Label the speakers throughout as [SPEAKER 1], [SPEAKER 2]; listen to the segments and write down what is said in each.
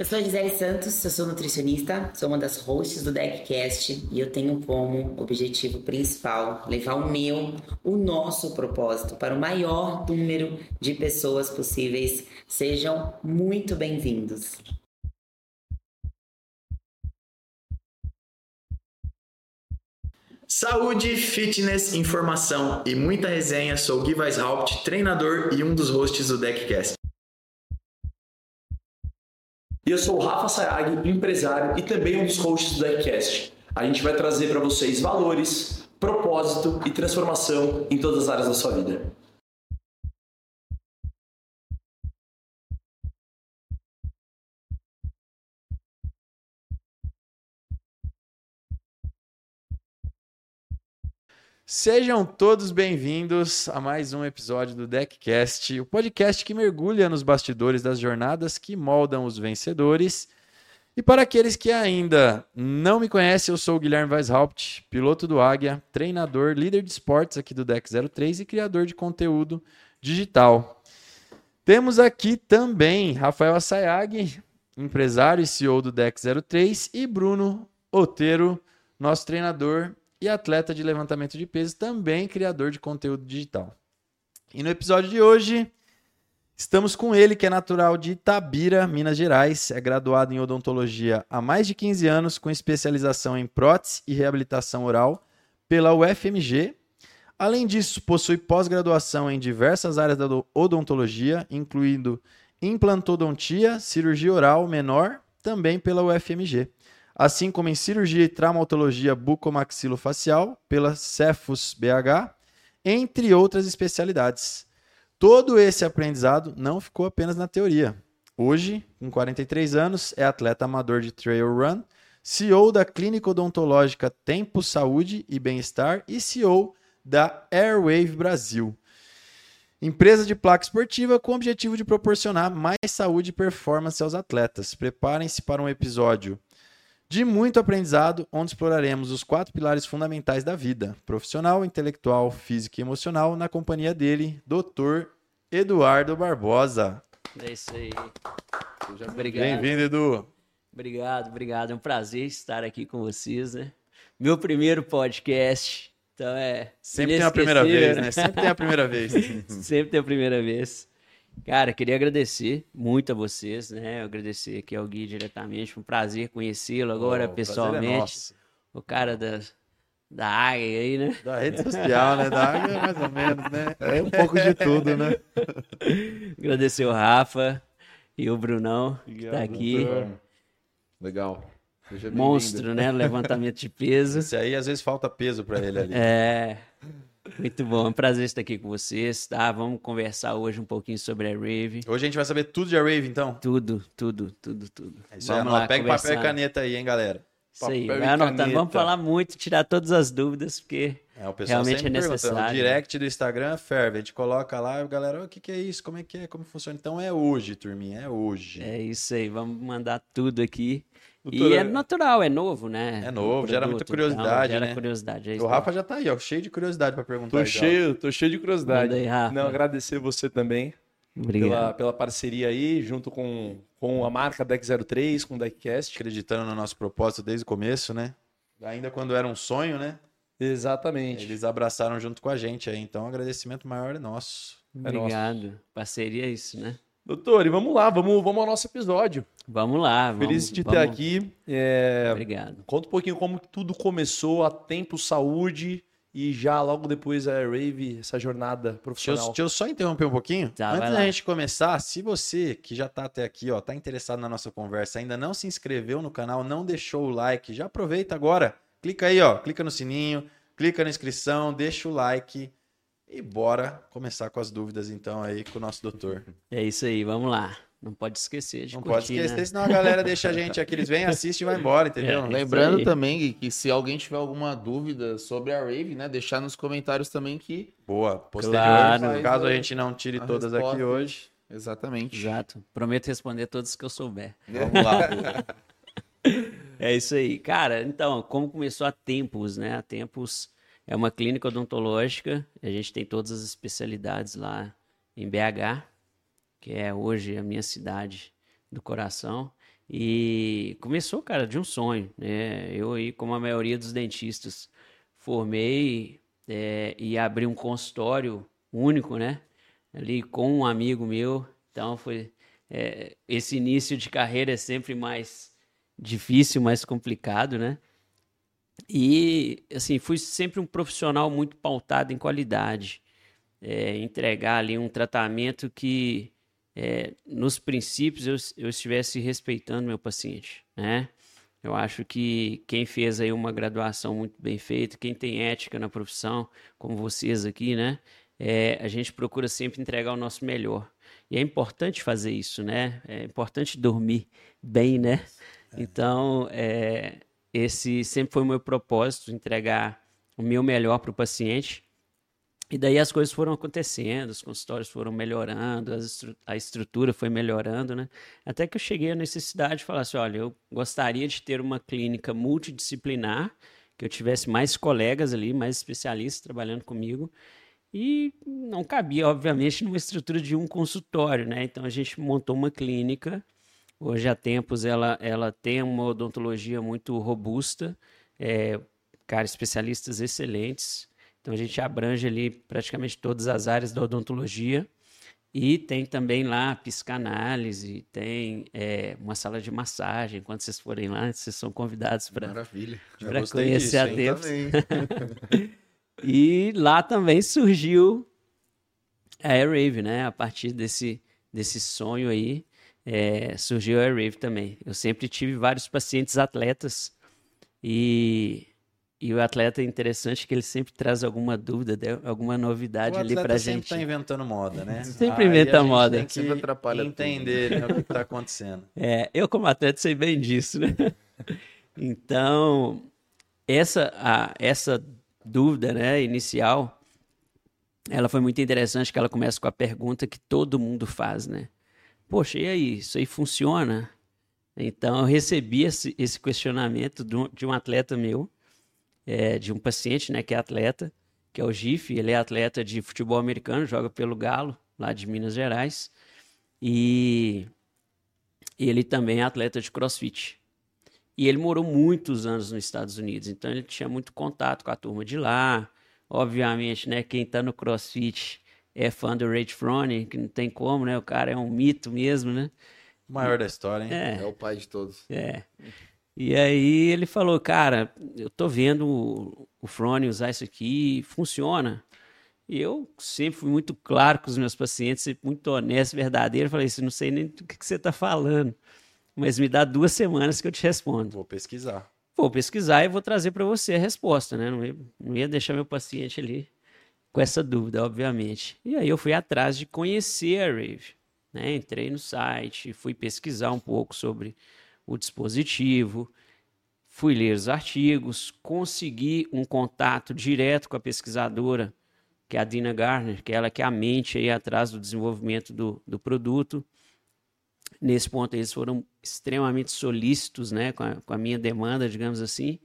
[SPEAKER 1] Eu sou a Gisele Santos, eu sou nutricionista, sou uma das hosts do DeckCast e eu tenho como objetivo principal levar o meu, o nosso propósito para o maior número de pessoas possíveis. Sejam muito bem-vindos.
[SPEAKER 2] Saúde, fitness, informação e muita resenha. Sou Gui Weishaupt, treinador e um dos hosts do DeckCast.
[SPEAKER 3] E eu sou o Rafa Sayag, empresário e também um dos hosts do Deckcast. A gente vai trazer para vocês valores, propósito e transformação em todas as áreas da sua vida.
[SPEAKER 4] Sejam todos bem-vindos a mais um episódio do Deckcast, o podcast que mergulha nos bastidores das jornadas que moldam os vencedores. E para aqueles que ainda não me conhecem, eu sou o Guilherme Weishaupt, piloto do Águia, treinador, líder de esportes aqui do Deck 03 e criador de conteúdo digital. Temos aqui também Rafael Assayag, empresário e CEO do Deck 03, e Bruno Oteiro, nosso treinador e atleta de levantamento de peso, também criador de conteúdo digital. E no episódio de hoje, estamos com ele, que é natural de Itabira, Minas Gerais, é graduado em odontologia há mais de 15 anos, com especialização em prótese e reabilitação oral pela UFMG. Além disso, possui pós-graduação em diversas áreas da odontologia, incluindo implantodontia, cirurgia oral menor, também pela UFMG assim como em cirurgia e traumatologia bucomaxilofacial pela Cefus BH, entre outras especialidades. Todo esse aprendizado não ficou apenas na teoria. Hoje, com 43 anos, é atleta amador de trail run, CEO da Clínica Odontológica Tempo Saúde e Bem-Estar e CEO da Airwave Brasil. Empresa de placa esportiva com o objetivo de proporcionar mais saúde e performance aos atletas. Preparem-se para um episódio de muito aprendizado, onde exploraremos os quatro pilares fundamentais da vida: profissional, intelectual, física e emocional, na companhia dele, Dr. Eduardo Barbosa.
[SPEAKER 5] É isso aí.
[SPEAKER 4] Obrigado. Bem-vindo, Edu.
[SPEAKER 5] Obrigado, obrigado. É um prazer estar aqui com vocês, né? Meu primeiro podcast. Então é.
[SPEAKER 4] Sempre tem a primeira vez, né? Sempre tem a primeira vez.
[SPEAKER 5] Sempre tem a primeira vez. Cara, queria agradecer muito a vocês, né? Agradecer aqui ao Gui diretamente. Foi um prazer conhecê-lo agora oh, pessoalmente. É o cara da, da águia aí, né?
[SPEAKER 4] Da rede social, né? Da águia, mais ou menos, né? É um pouco de tudo, né?
[SPEAKER 5] Agradecer o Rafa e o Brunão, que tá aqui.
[SPEAKER 4] Legal.
[SPEAKER 5] Monstro, né? Levantamento de peso.
[SPEAKER 4] Esse aí, às vezes, falta peso para ele ali.
[SPEAKER 5] É. Muito bom, é um prazer estar aqui com vocês, tá? Vamos conversar hoje um pouquinho sobre a Rave.
[SPEAKER 4] Hoje a gente vai saber tudo de a Rave, então?
[SPEAKER 5] Tudo, tudo, tudo, tudo.
[SPEAKER 4] É isso Vamos aí, lá, pega conversar. papel e caneta aí, hein, galera?
[SPEAKER 5] Isso papel aí, vai anotando. Vamos falar muito, tirar todas as dúvidas, porque é, realmente é necessário.
[SPEAKER 4] O direct do Instagram ferve, a gente coloca lá, galera, o que, que é isso, como é que é, como funciona. Então é hoje, turminha, é hoje.
[SPEAKER 5] É isso aí, vamos mandar tudo aqui. Doutora... E é natural, é novo, né?
[SPEAKER 4] É novo, gera muita curiosidade, então, gera né?
[SPEAKER 5] curiosidade. É
[SPEAKER 4] o Rafa já tá aí, ó, cheio de curiosidade para perguntar.
[SPEAKER 6] Tô cheio, tô cheio de curiosidade.
[SPEAKER 5] Aí, Rafa.
[SPEAKER 6] Não, agradecer você também pela, pela parceria aí, junto com, com a marca Deck 03, com o Deckcast.
[SPEAKER 4] Acreditando no nosso propósito desde o começo, né? Ainda quando era um sonho, né?
[SPEAKER 6] Exatamente.
[SPEAKER 4] Eles abraçaram junto com a gente aí, então o agradecimento maior é nosso.
[SPEAKER 5] Obrigado. É nosso. Parceria é isso, né?
[SPEAKER 6] Doutor, e vamos lá, vamos, vamos ao nosso episódio.
[SPEAKER 5] Vamos lá.
[SPEAKER 6] Vamos, Feliz de ter vamos. aqui.
[SPEAKER 5] É... Obrigado.
[SPEAKER 6] Conta um pouquinho como tudo começou, a Tempo Saúde e já logo depois a Rave, essa jornada profissional.
[SPEAKER 4] Deixa eu, deixa eu só interromper um pouquinho. Tá, Antes da gente começar, se você que já está até aqui, ó, tá interessado na nossa conversa, ainda não se inscreveu no canal, não deixou o like, já aproveita agora. Clica aí, ó, clica no sininho, clica na inscrição, deixa o like e bora começar com as dúvidas então aí com o nosso doutor.
[SPEAKER 5] É isso aí, vamos lá. Não pode esquecer de
[SPEAKER 4] Não
[SPEAKER 5] curtir,
[SPEAKER 4] pode esquecer, né? senão a galera deixa a gente aqui. Eles vêm, assistem e vai embora, entendeu?
[SPEAKER 7] É, Lembrando também que se alguém tiver alguma dúvida sobre a Rave, né? Deixar nos comentários também que.
[SPEAKER 4] Boa, posterior. Claro. Caso a gente não tire todas resposta. aqui hoje.
[SPEAKER 7] Exatamente.
[SPEAKER 5] Exato. Prometo responder todos que eu souber.
[SPEAKER 4] Vamos lá.
[SPEAKER 5] é isso aí. Cara, então, como começou há tempos, né? Há tempos é uma clínica odontológica, a gente tem todas as especialidades lá em BH, que é hoje a minha cidade do coração. E começou, cara, de um sonho, né? Eu aí, como a maioria dos dentistas, formei é, e abri um consultório único, né? Ali com um amigo meu. Então foi é, esse início de carreira é sempre mais difícil, mais complicado, né? E assim fui sempre um profissional muito pautado em qualidade, é, entregar ali um tratamento que é, nos princípios eu, eu estivesse respeitando meu paciente, né? Eu acho que quem fez aí uma graduação muito bem feita, quem tem ética na profissão, como vocês aqui, né? É, a gente procura sempre entregar o nosso melhor. E é importante fazer isso, né? É importante dormir bem, né? É. Então, é, esse sempre foi o meu propósito, entregar o meu melhor para o paciente. E daí as coisas foram acontecendo, os consultórios foram melhorando, a estrutura foi melhorando, né? Até que eu cheguei à necessidade de falar assim: olha, eu gostaria de ter uma clínica multidisciplinar, que eu tivesse mais colegas ali, mais especialistas trabalhando comigo. E não cabia, obviamente, numa estrutura de um consultório, né? Então a gente montou uma clínica. Hoje há tempos ela, ela tem uma odontologia muito robusta, é, cara, especialistas excelentes então a gente abrange ali praticamente todas as áreas da odontologia. E tem também lá psicanálise, tem é, uma sala de massagem. Quando vocês forem lá, vocês são convidados para conhecer disso, a Deus. e lá também surgiu a Airwave, né? A partir desse, desse sonho aí, é, surgiu a Airwave também. Eu sempre tive vários pacientes atletas e e o atleta é interessante que ele sempre traz alguma dúvida, alguma novidade ali pra gente.
[SPEAKER 4] sempre tá inventando moda, né?
[SPEAKER 5] Sempre inventa moda.
[SPEAKER 4] Tem que sempre atrapalha entender né, o que está acontecendo.
[SPEAKER 5] É, eu como atleta sei bem disso, né? Então, essa, a, essa dúvida né, inicial, ela foi muito interessante que ela começa com a pergunta que todo mundo faz, né? Poxa, e aí, isso aí funciona? Então, eu recebi esse, esse questionamento de um atleta meu, é, de um paciente, né, que é atleta, que é o Gif. Ele é atleta de futebol americano, joga pelo Galo, lá de Minas Gerais. E ele também é atleta de crossfit. E ele morou muitos anos nos Estados Unidos, então ele tinha muito contato com a turma de lá. Obviamente, né, quem está no crossfit é fã do Rage Froning, que não tem como, né? O cara é um mito mesmo, né?
[SPEAKER 4] O maior da história, hein?
[SPEAKER 7] É, é o pai de todos.
[SPEAKER 5] É. E aí ele falou, cara, eu tô vendo o, o Frone usar isso aqui, funciona. E eu sempre fui muito claro com os meus pacientes, muito honesto, verdadeiro. Falei assim, não sei nem do que, que você está falando, mas me dá duas semanas que eu te respondo.
[SPEAKER 4] Vou pesquisar.
[SPEAKER 5] Vou pesquisar e vou trazer para você a resposta, né? Não ia, não ia deixar meu paciente ali com essa dúvida, obviamente. E aí eu fui atrás de conhecer a Rave. Né? Entrei no site, fui pesquisar um pouco sobre o dispositivo, fui ler os artigos, consegui um contato direto com a pesquisadora, que é a Dina Garner, que é ela que é a mente aí atrás do desenvolvimento do, do produto. Nesse ponto, eles foram extremamente solícitos né, com, a, com a minha demanda, digamos assim.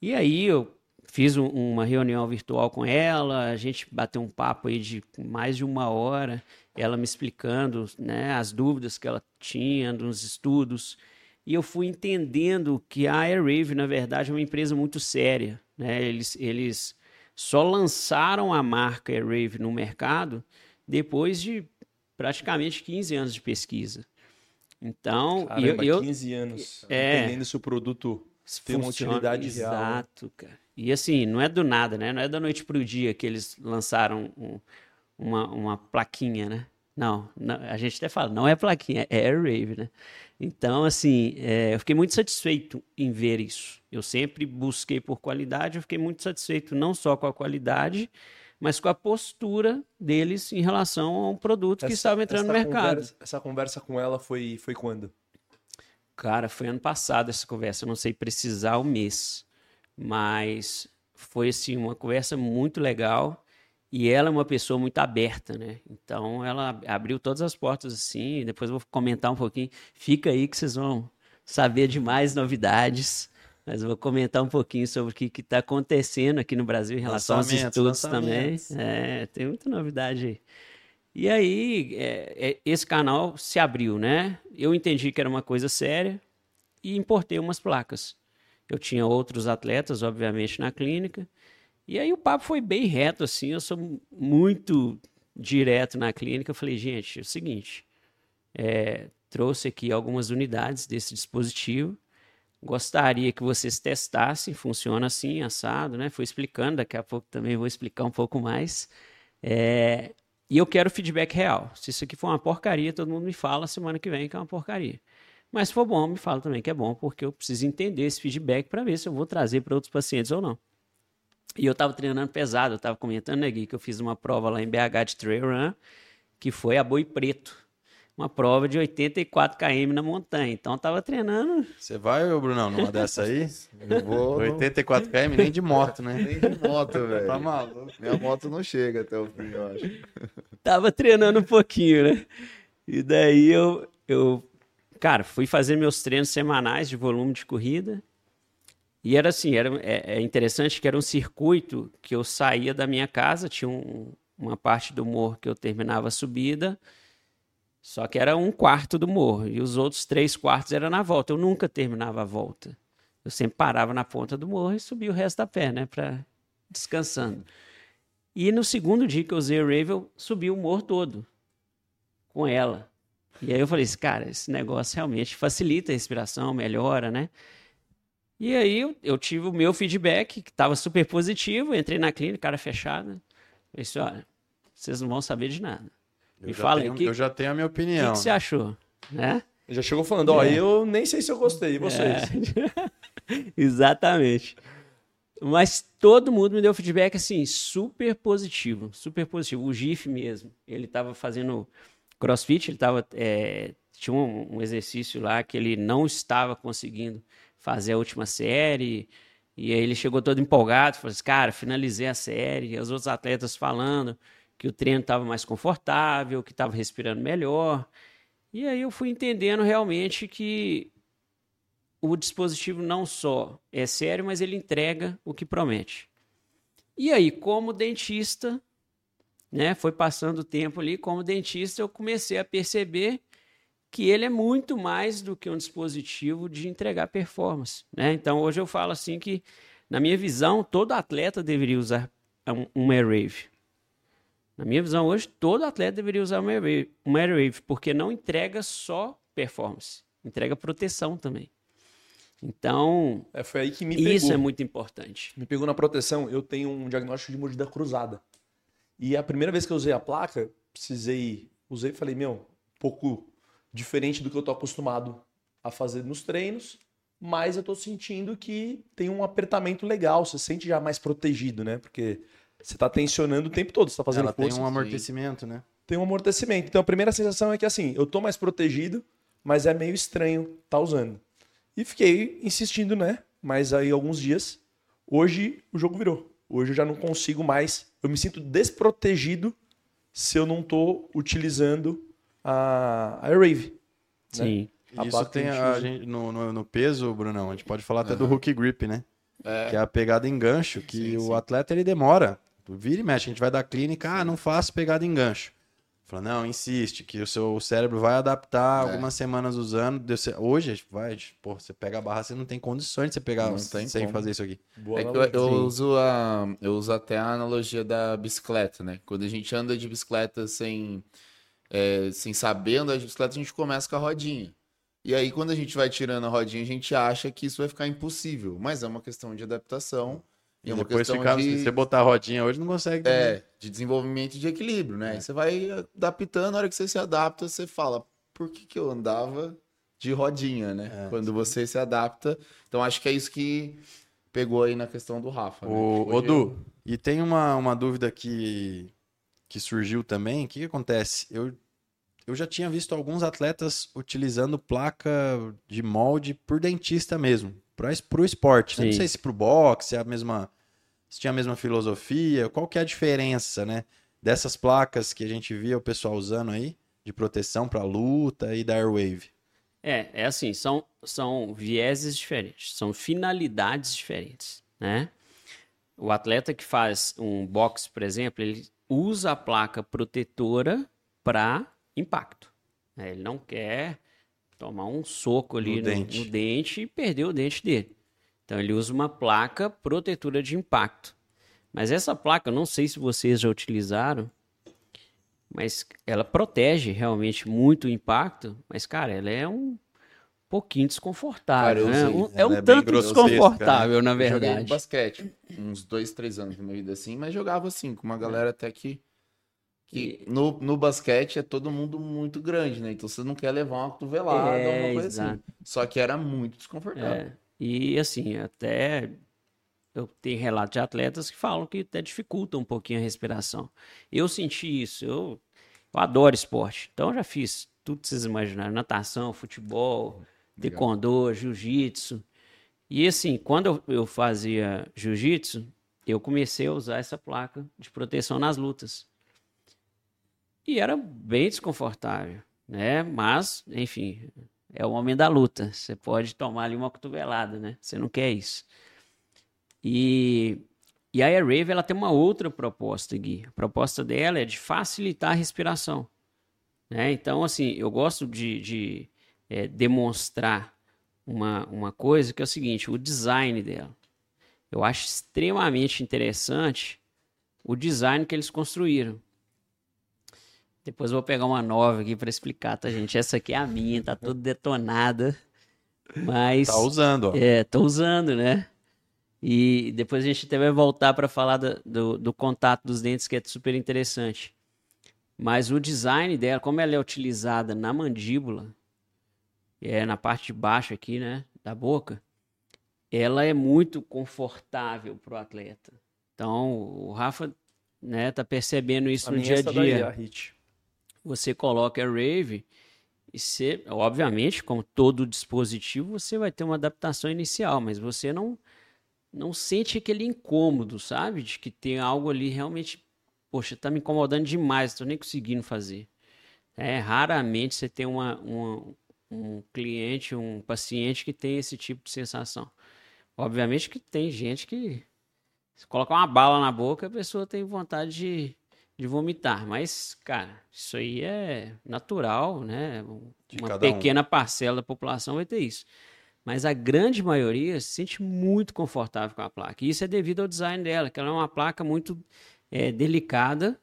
[SPEAKER 5] E aí eu fiz um, uma reunião virtual com ela, a gente bateu um papo aí de mais de uma hora, ela me explicando né, as dúvidas que ela tinha nos estudos, e eu fui entendendo que a Airwave, na verdade, é uma empresa muito séria. Né? Eles, eles só lançaram a marca Airwave no mercado depois de praticamente 15 anos de pesquisa. Então,
[SPEAKER 6] Caramba, eu, eu 15 anos é, entendendo se o produto tem uma utilidade
[SPEAKER 5] exato,
[SPEAKER 6] real.
[SPEAKER 5] Exato, cara. E assim, não é do nada, né? Não é da noite para o dia que eles lançaram um, uma, uma plaquinha, né? Não, não, a gente até fala, não é plaquinha, é Airwave, né? Então, assim, é, eu fiquei muito satisfeito em ver isso. Eu sempre busquei por qualidade, eu fiquei muito satisfeito não só com a qualidade, mas com a postura deles em relação a um produto essa, que estava entrando no mercado.
[SPEAKER 6] Conversa, essa conversa com ela foi, foi quando?
[SPEAKER 5] Cara, foi ano passado essa conversa, eu não sei precisar o mês, mas foi assim uma conversa muito legal e ela é uma pessoa muito aberta, né? Então ela abriu todas as portas assim. Depois eu vou comentar um pouquinho. Fica aí que vocês vão saber de mais novidades. Mas eu vou comentar um pouquinho sobre o que está acontecendo aqui no Brasil em relação aos estudos também. É, tem muita novidade aí. E aí, é, é, esse canal se abriu, né? Eu entendi que era uma coisa séria e importei umas placas. Eu tinha outros atletas, obviamente, na clínica. E aí o papo foi bem reto, assim. Eu sou muito direto na clínica. Eu falei, gente, é o seguinte: é, trouxe aqui algumas unidades desse dispositivo. Gostaria que vocês testassem, funciona assim, assado, né? Fui explicando, daqui a pouco também vou explicar um pouco mais. É, e eu quero feedback real. Se isso aqui for uma porcaria, todo mundo me fala semana que vem que é uma porcaria. Mas se for bom, me fala também que é bom, porque eu preciso entender esse feedback para ver se eu vou trazer para outros pacientes ou não. E eu estava treinando pesado, eu estava comentando, né, Gui, que eu fiz uma prova lá em BH de trail run, que foi a Boi Preto uma prova de 84 km na montanha. Então tava treinando.
[SPEAKER 4] Você vai, Brunão, numa dessa aí?
[SPEAKER 7] Eu vou.
[SPEAKER 4] 84 km nem de moto, né?
[SPEAKER 7] Nem de moto, velho.
[SPEAKER 4] Tá maluco.
[SPEAKER 7] Minha moto não chega até o fim, eu acho.
[SPEAKER 5] Tava treinando um pouquinho, né? E daí eu, eu, cara, fui fazer meus treinos semanais de volume de corrida. E era assim, era, é, é interessante que era um circuito que eu saía da minha casa, tinha um, uma parte do morro que eu terminava a subida, só que era um quarto do morro e os outros três quartos era na volta. Eu nunca terminava a volta. Eu sempre parava na ponta do morro e subia o resto da pé, né, para descansando. E no segundo dia que eu usei o Rave, eu subi o morro todo com ela. E aí eu falei, cara, esse negócio realmente facilita a respiração, melhora, né? E aí eu, eu tive o meu feedback, que estava super positivo, entrei na clínica, cara fechada. Falei assim, olha, vocês não vão saber de nada.
[SPEAKER 4] Eu Me fala tenho, que, eu já tenho a minha opinião.
[SPEAKER 5] O que, que, você achou? Né?
[SPEAKER 6] Já chegou falando, ó, é. eu nem sei se eu gostei, e vocês?
[SPEAKER 5] É. Exatamente. Mas todo mundo me deu feedback assim, super positivo, super positivo. O GIF mesmo, ele estava fazendo crossfit, ele tava, é, tinha um, um, exercício lá que ele não estava conseguindo fazer a última série, e aí ele chegou todo empolgado, falou assim, cara, finalizei a série, e os outros atletas falando, que o treino estava mais confortável, que estava respirando melhor. E aí eu fui entendendo realmente que o dispositivo não só é sério, mas ele entrega o que promete. E aí, como dentista, né, foi passando o tempo ali, como dentista, eu comecei a perceber que ele é muito mais do que um dispositivo de entregar performance. Né? Então, hoje eu falo assim que, na minha visão, todo atleta deveria usar um, um AirWave. Na minha visão, hoje, todo atleta deveria usar uma Airwave, porque não entrega só performance, entrega proteção também. Então,
[SPEAKER 6] é, foi aí que me
[SPEAKER 5] isso
[SPEAKER 6] pegou.
[SPEAKER 5] é muito importante.
[SPEAKER 6] Me pegou na proteção. Eu tenho um diagnóstico de mordida cruzada. E a primeira vez que eu usei a placa, precisei, usei e falei, meu, um pouco diferente do que eu tô acostumado a fazer nos treinos, mas eu tô sentindo que tem um apertamento legal, você sente já mais protegido, né? Porque você está tensionando o tempo todo, você está fazendo
[SPEAKER 4] Ela
[SPEAKER 6] força.
[SPEAKER 4] tem um amortecimento, né?
[SPEAKER 6] Tem um amortecimento. Então a primeira sensação é que assim, eu tô mais protegido, mas é meio estranho estar tá usando. E fiquei insistindo, né? Mas aí alguns dias, hoje o jogo virou. Hoje eu já não consigo mais, eu me sinto desprotegido se eu não estou utilizando a, a Rave.
[SPEAKER 5] Né? Sim.
[SPEAKER 4] Né? Isso tem a gente, no, no, no, peso, Brunão, a gente pode falar até uhum. do hook grip, né? É. Que é a pegada em gancho, que sim, o sim. atleta ele demora Vira e mexe, a gente vai da clínica, ah, não faço pegada em gancho. Fala, não, insiste, que o seu cérebro vai adaptar é. algumas semanas usando. Hoje, vai, pô, você pega a barra, você não tem condições de você pegar não sem como. fazer isso aqui.
[SPEAKER 7] É eu, eu uso a, eu uso até a analogia da bicicleta, né? Quando a gente anda de bicicleta sem, é, sem saber andar de bicicleta, a gente começa com a rodinha. E aí, quando a gente vai tirando a rodinha, a gente acha que isso vai ficar impossível. Mas é uma questão de adaptação.
[SPEAKER 4] E é depois ficar, de... se você botar a rodinha hoje, não consegue.
[SPEAKER 7] É, de desenvolvimento de equilíbrio, né? É. Você vai adaptando, na hora que você se adapta, você fala, por que, que eu andava de rodinha, né? É, Quando sim. você se adapta. Então acho que é isso que pegou aí na questão do Rafa. Né?
[SPEAKER 4] O, Odu, eu... e tem uma, uma dúvida que, que surgiu também. O que, que acontece? Eu, eu já tinha visto alguns atletas utilizando placa de molde por dentista mesmo para o esporte. Né? Não sei se para o boxe é a mesma, se tinha a mesma filosofia, qual que é a diferença, né? Dessas placas que a gente via o pessoal usando aí, de proteção para luta e da Airwave.
[SPEAKER 5] É, é assim, são, são vieses diferentes, são finalidades diferentes, né? O atleta que faz um boxe, por exemplo, ele usa a placa protetora para impacto. Né? Ele não quer tomar um soco ali
[SPEAKER 4] No
[SPEAKER 5] no,
[SPEAKER 4] dente.
[SPEAKER 5] no dente e perder o dente dele. Então ele usa uma placa protetora de impacto. Mas essa placa, eu não sei se vocês já utilizaram, mas ela protege realmente muito o impacto, mas cara, ela é um pouquinho desconfortável,
[SPEAKER 7] Cara,
[SPEAKER 5] né? Um- é um
[SPEAKER 4] é
[SPEAKER 5] tanto desconfortável, na
[SPEAKER 7] Eu Joguei
[SPEAKER 5] verdade.
[SPEAKER 7] basquete uns dois, três anos na minha vida assim, mas jogava assim, com uma galera até que. Que no, no basquete é todo mundo muito grande, né? Então você não quer levar uma cotovelada
[SPEAKER 5] É,
[SPEAKER 7] ou alguma coisa assim.
[SPEAKER 5] exato.
[SPEAKER 7] Só que era muito desconfortável.
[SPEAKER 5] É, e assim, até eu tenho relatos de atletas que falam que até dificulta um pouquinho a respiração. Eu senti isso, eu, eu adoro esporte. Então eu já fiz tudo que vocês imaginaram: natação, futebol, taekwondo, jiu-jitsu. E assim, quando eu, eu fazia jiu-jitsu, eu comecei a usar essa placa de proteção nas lutas. E era bem desconfortável, né? Mas, enfim, é o homem da luta. Você pode tomar ali uma cotovelada, né? Você não quer isso. E, e a Airwave, ela tem uma outra proposta, Gui. A proposta dela é de facilitar a respiração. Né? Então, assim, eu gosto de, de eh, demonstrar uma, uma coisa que é o seguinte, o design dela. Eu acho extremamente interessante o design que eles construíram. Depois eu vou pegar uma nova aqui para explicar, tá, gente? Essa aqui é a minha, tá toda detonada. Mas.
[SPEAKER 4] Tá usando, ó.
[SPEAKER 5] É, tô usando, né? E depois a gente até vai voltar para falar da- do, do contato dos dentes, que é super interessante. Mas o design dela, como ela é utilizada na mandíbula, é na parte de baixo aqui, né, da boca, ela é muito confortável para o atleta. Então, o Rafa, né, tá percebendo isso no dia a
[SPEAKER 6] essa daí,
[SPEAKER 5] dia
[SPEAKER 6] a Hit.
[SPEAKER 5] Você coloca a Rave e você, obviamente, como todo dispositivo, você vai ter uma adaptação inicial, mas você não não sente aquele incômodo, sabe? De que tem algo ali realmente, poxa, tá me incomodando demais, tô nem conseguindo fazer. É, raramente você tem uma, uma- um cliente, um paciente que tem esse tipo de sensação. Obviamente que tem gente que se colocar uma bala na boca, a pessoa tem vontade de, de vomitar. Mas, cara, isso aí é natural, né?
[SPEAKER 4] De
[SPEAKER 5] Uma
[SPEAKER 4] cada um.
[SPEAKER 5] pequena parcela da população vai ter isso. Mas a grande maioria se sente muito confortável com a placa. E isso é devido ao design dela, que ela é uma placa muito é, delicada,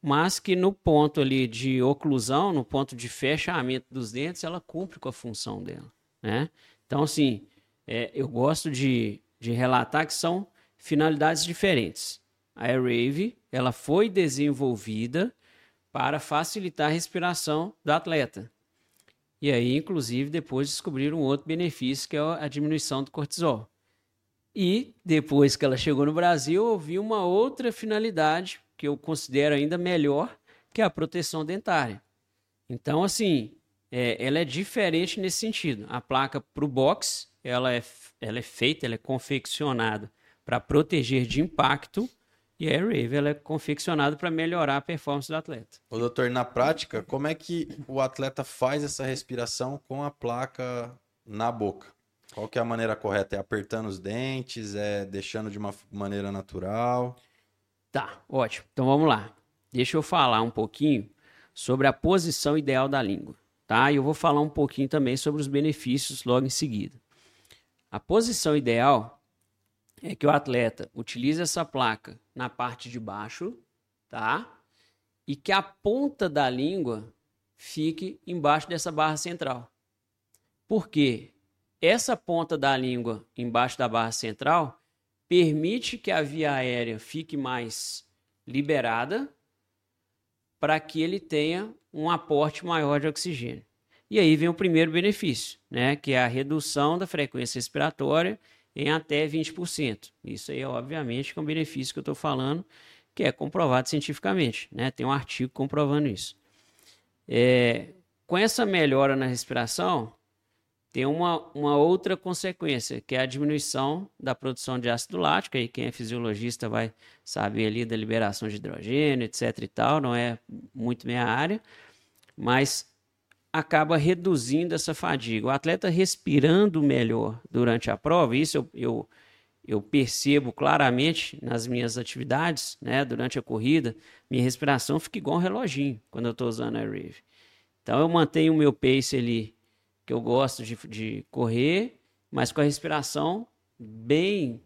[SPEAKER 5] mas que no ponto ali de oclusão, no ponto de fechamento dos dentes, ela cumpre com a função dela, né? Então, assim, é, eu gosto de, de relatar que são finalidades diferentes. A AirWave, ela foi desenvolvida para facilitar a respiração do atleta. E aí, inclusive, depois descobriram outro benefício, que é a diminuição do cortisol. E depois que ela chegou no Brasil, vi uma outra finalidade que eu considero ainda melhor, que é a proteção dentária. Então, assim, é, ela é diferente nesse sentido. A placa para o box, ela é, ela é feita, ela é confeccionada para proteger de impacto, e a Airwave ela é confeccionada para melhorar a performance do atleta.
[SPEAKER 4] Ô, doutor, na prática, como é que o atleta faz essa respiração com a placa na boca? Qual que é a maneira correta? É apertando os dentes? É deixando de uma maneira natural?
[SPEAKER 5] Tá, ótimo. Então vamos lá. Deixa eu falar um pouquinho sobre a posição ideal da língua, tá? E eu vou falar um pouquinho também sobre os benefícios logo em seguida. A posição ideal é que o atleta utilize essa placa na parte de baixo, tá? E que a ponta da língua fique embaixo dessa barra central. Por quê? Essa ponta da língua embaixo da barra central permite que a via aérea fique mais liberada para que ele tenha um aporte maior de oxigênio. E aí vem o primeiro benefício, né, que é a redução da frequência respiratória em até 20%. Isso aí, obviamente, que é um benefício que eu estou falando, que é comprovado cientificamente, né? Tem um artigo comprovando isso. É, com essa melhora na respiração, tem uma, uma outra consequência, que é a diminuição da produção de ácido lático. Aí quem é fisiologista vai saber ali da liberação de hidrogênio, etc e tal, não é muito minha área, mas acaba reduzindo essa fadiga. O atleta respirando melhor durante a prova, isso eu, eu, eu percebo claramente nas minhas atividades, né, durante a corrida, minha respiração fica igual um reloginho quando eu estou usando a Rave. Então eu mantenho o meu pace ali que eu gosto de, de correr, mas com a respiração bem,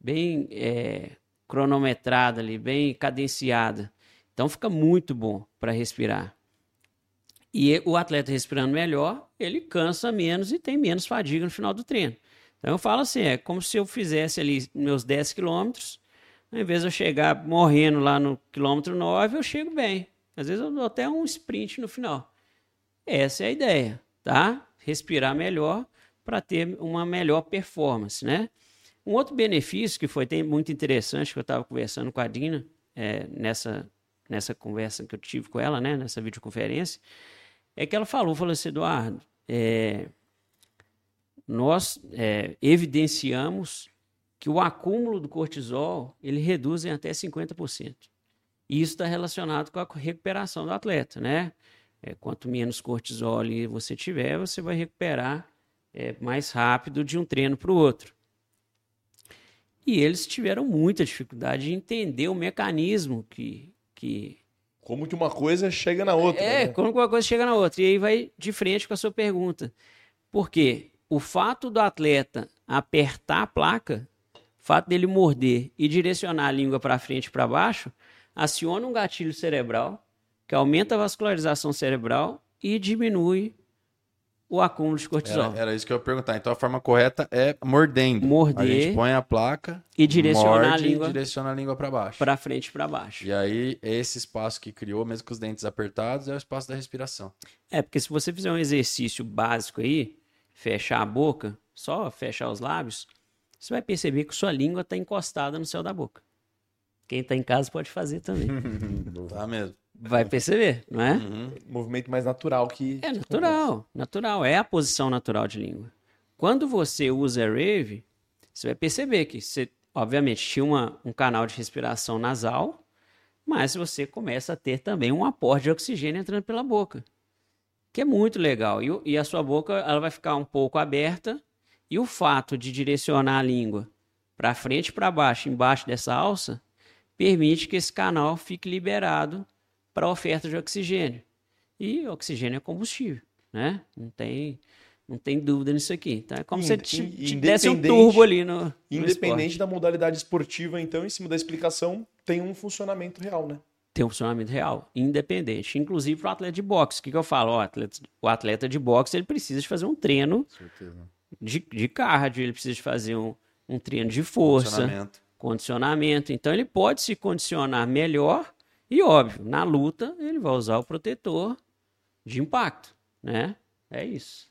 [SPEAKER 5] bem é, cronometrada ali, bem cadenciada. Então fica muito bom para respirar. E o atleta respirando melhor, ele cansa menos e tem menos fadiga no final do treino. Então eu falo assim, é como se eu fizesse ali meus 10 quilômetros, ao invés de eu chegar morrendo lá no quilômetro 9, eu chego bem. Às vezes eu dou até um sprint no final. Essa é a ideia, tá? Respirar melhor para ter uma melhor performance, né? Um outro benefício que foi muito interessante que eu estava conversando com a Dina é, nessa nessa conversa que eu tive com ela, né, nessa videoconferência, é que ela falou, falou assim, Eduardo, é, nós é, evidenciamos que o acúmulo do cortisol ele reduz em até 50%. E isso está relacionado com a recuperação do atleta, né? É, quanto menos cortisol você tiver, você vai recuperar é, mais rápido de um treino para o outro. E eles tiveram muita dificuldade de entender o mecanismo que, que
[SPEAKER 6] como que uma coisa chega na outra.
[SPEAKER 5] É,
[SPEAKER 6] né?
[SPEAKER 5] como que uma coisa chega na outra. E aí vai de frente com a sua pergunta. Por quê? O fato do atleta apertar a placa, o fato dele morder e direcionar a língua para frente e para baixo, aciona um gatilho cerebral que aumenta a vascularização cerebral e diminui o acúmulo de cortisol.
[SPEAKER 4] Era, era, isso que eu ia perguntar. Então a forma correta é mordendo.
[SPEAKER 5] Morder. A
[SPEAKER 4] gente põe a placa
[SPEAKER 5] e direciona a língua.
[SPEAKER 4] E direciona a língua para baixo.
[SPEAKER 5] Para frente e para baixo.
[SPEAKER 4] E aí esse espaço que criou, mesmo com os dentes apertados, é o espaço da respiração.
[SPEAKER 5] É, porque se você fizer um exercício básico aí, fechar a boca, só fechar os lábios, você vai perceber que sua língua está encostada no céu da boca. Quem está em casa pode fazer também.
[SPEAKER 4] tá mesmo.
[SPEAKER 5] Vai perceber, não é?
[SPEAKER 6] Uhum. Movimento mais natural que.
[SPEAKER 5] É natural, natural. É a posição natural de língua. Quando você usa a Rave, você vai perceber que você, obviamente, tinha uma, um canal de respiração nasal, mas você começa a ter também um aporte de oxigênio entrando pela boca, que é muito legal. E, e a sua boca ela vai ficar um pouco aberta, e o fato de direcionar a língua para frente e para baixo, embaixo dessa alça, permite que esse canal fique liberado para a oferta de oxigênio. E oxigênio é combustível, né? Não tem, não tem dúvida nisso aqui. Então é como se te, te desse um turbo ali no.
[SPEAKER 6] Independente no da modalidade esportiva, então, em cima da explicação, tem um funcionamento real, né?
[SPEAKER 5] Tem um funcionamento real, independente. Inclusive para o atleta de boxe. O que, que eu falo? O atleta, o atleta de boxe ele precisa de fazer um treino de, de cardio, ele precisa de fazer um, um treino de força, condicionamento. condicionamento. Então ele pode se condicionar melhor e óbvio, na luta ele vai usar o protetor de impacto, né? É isso.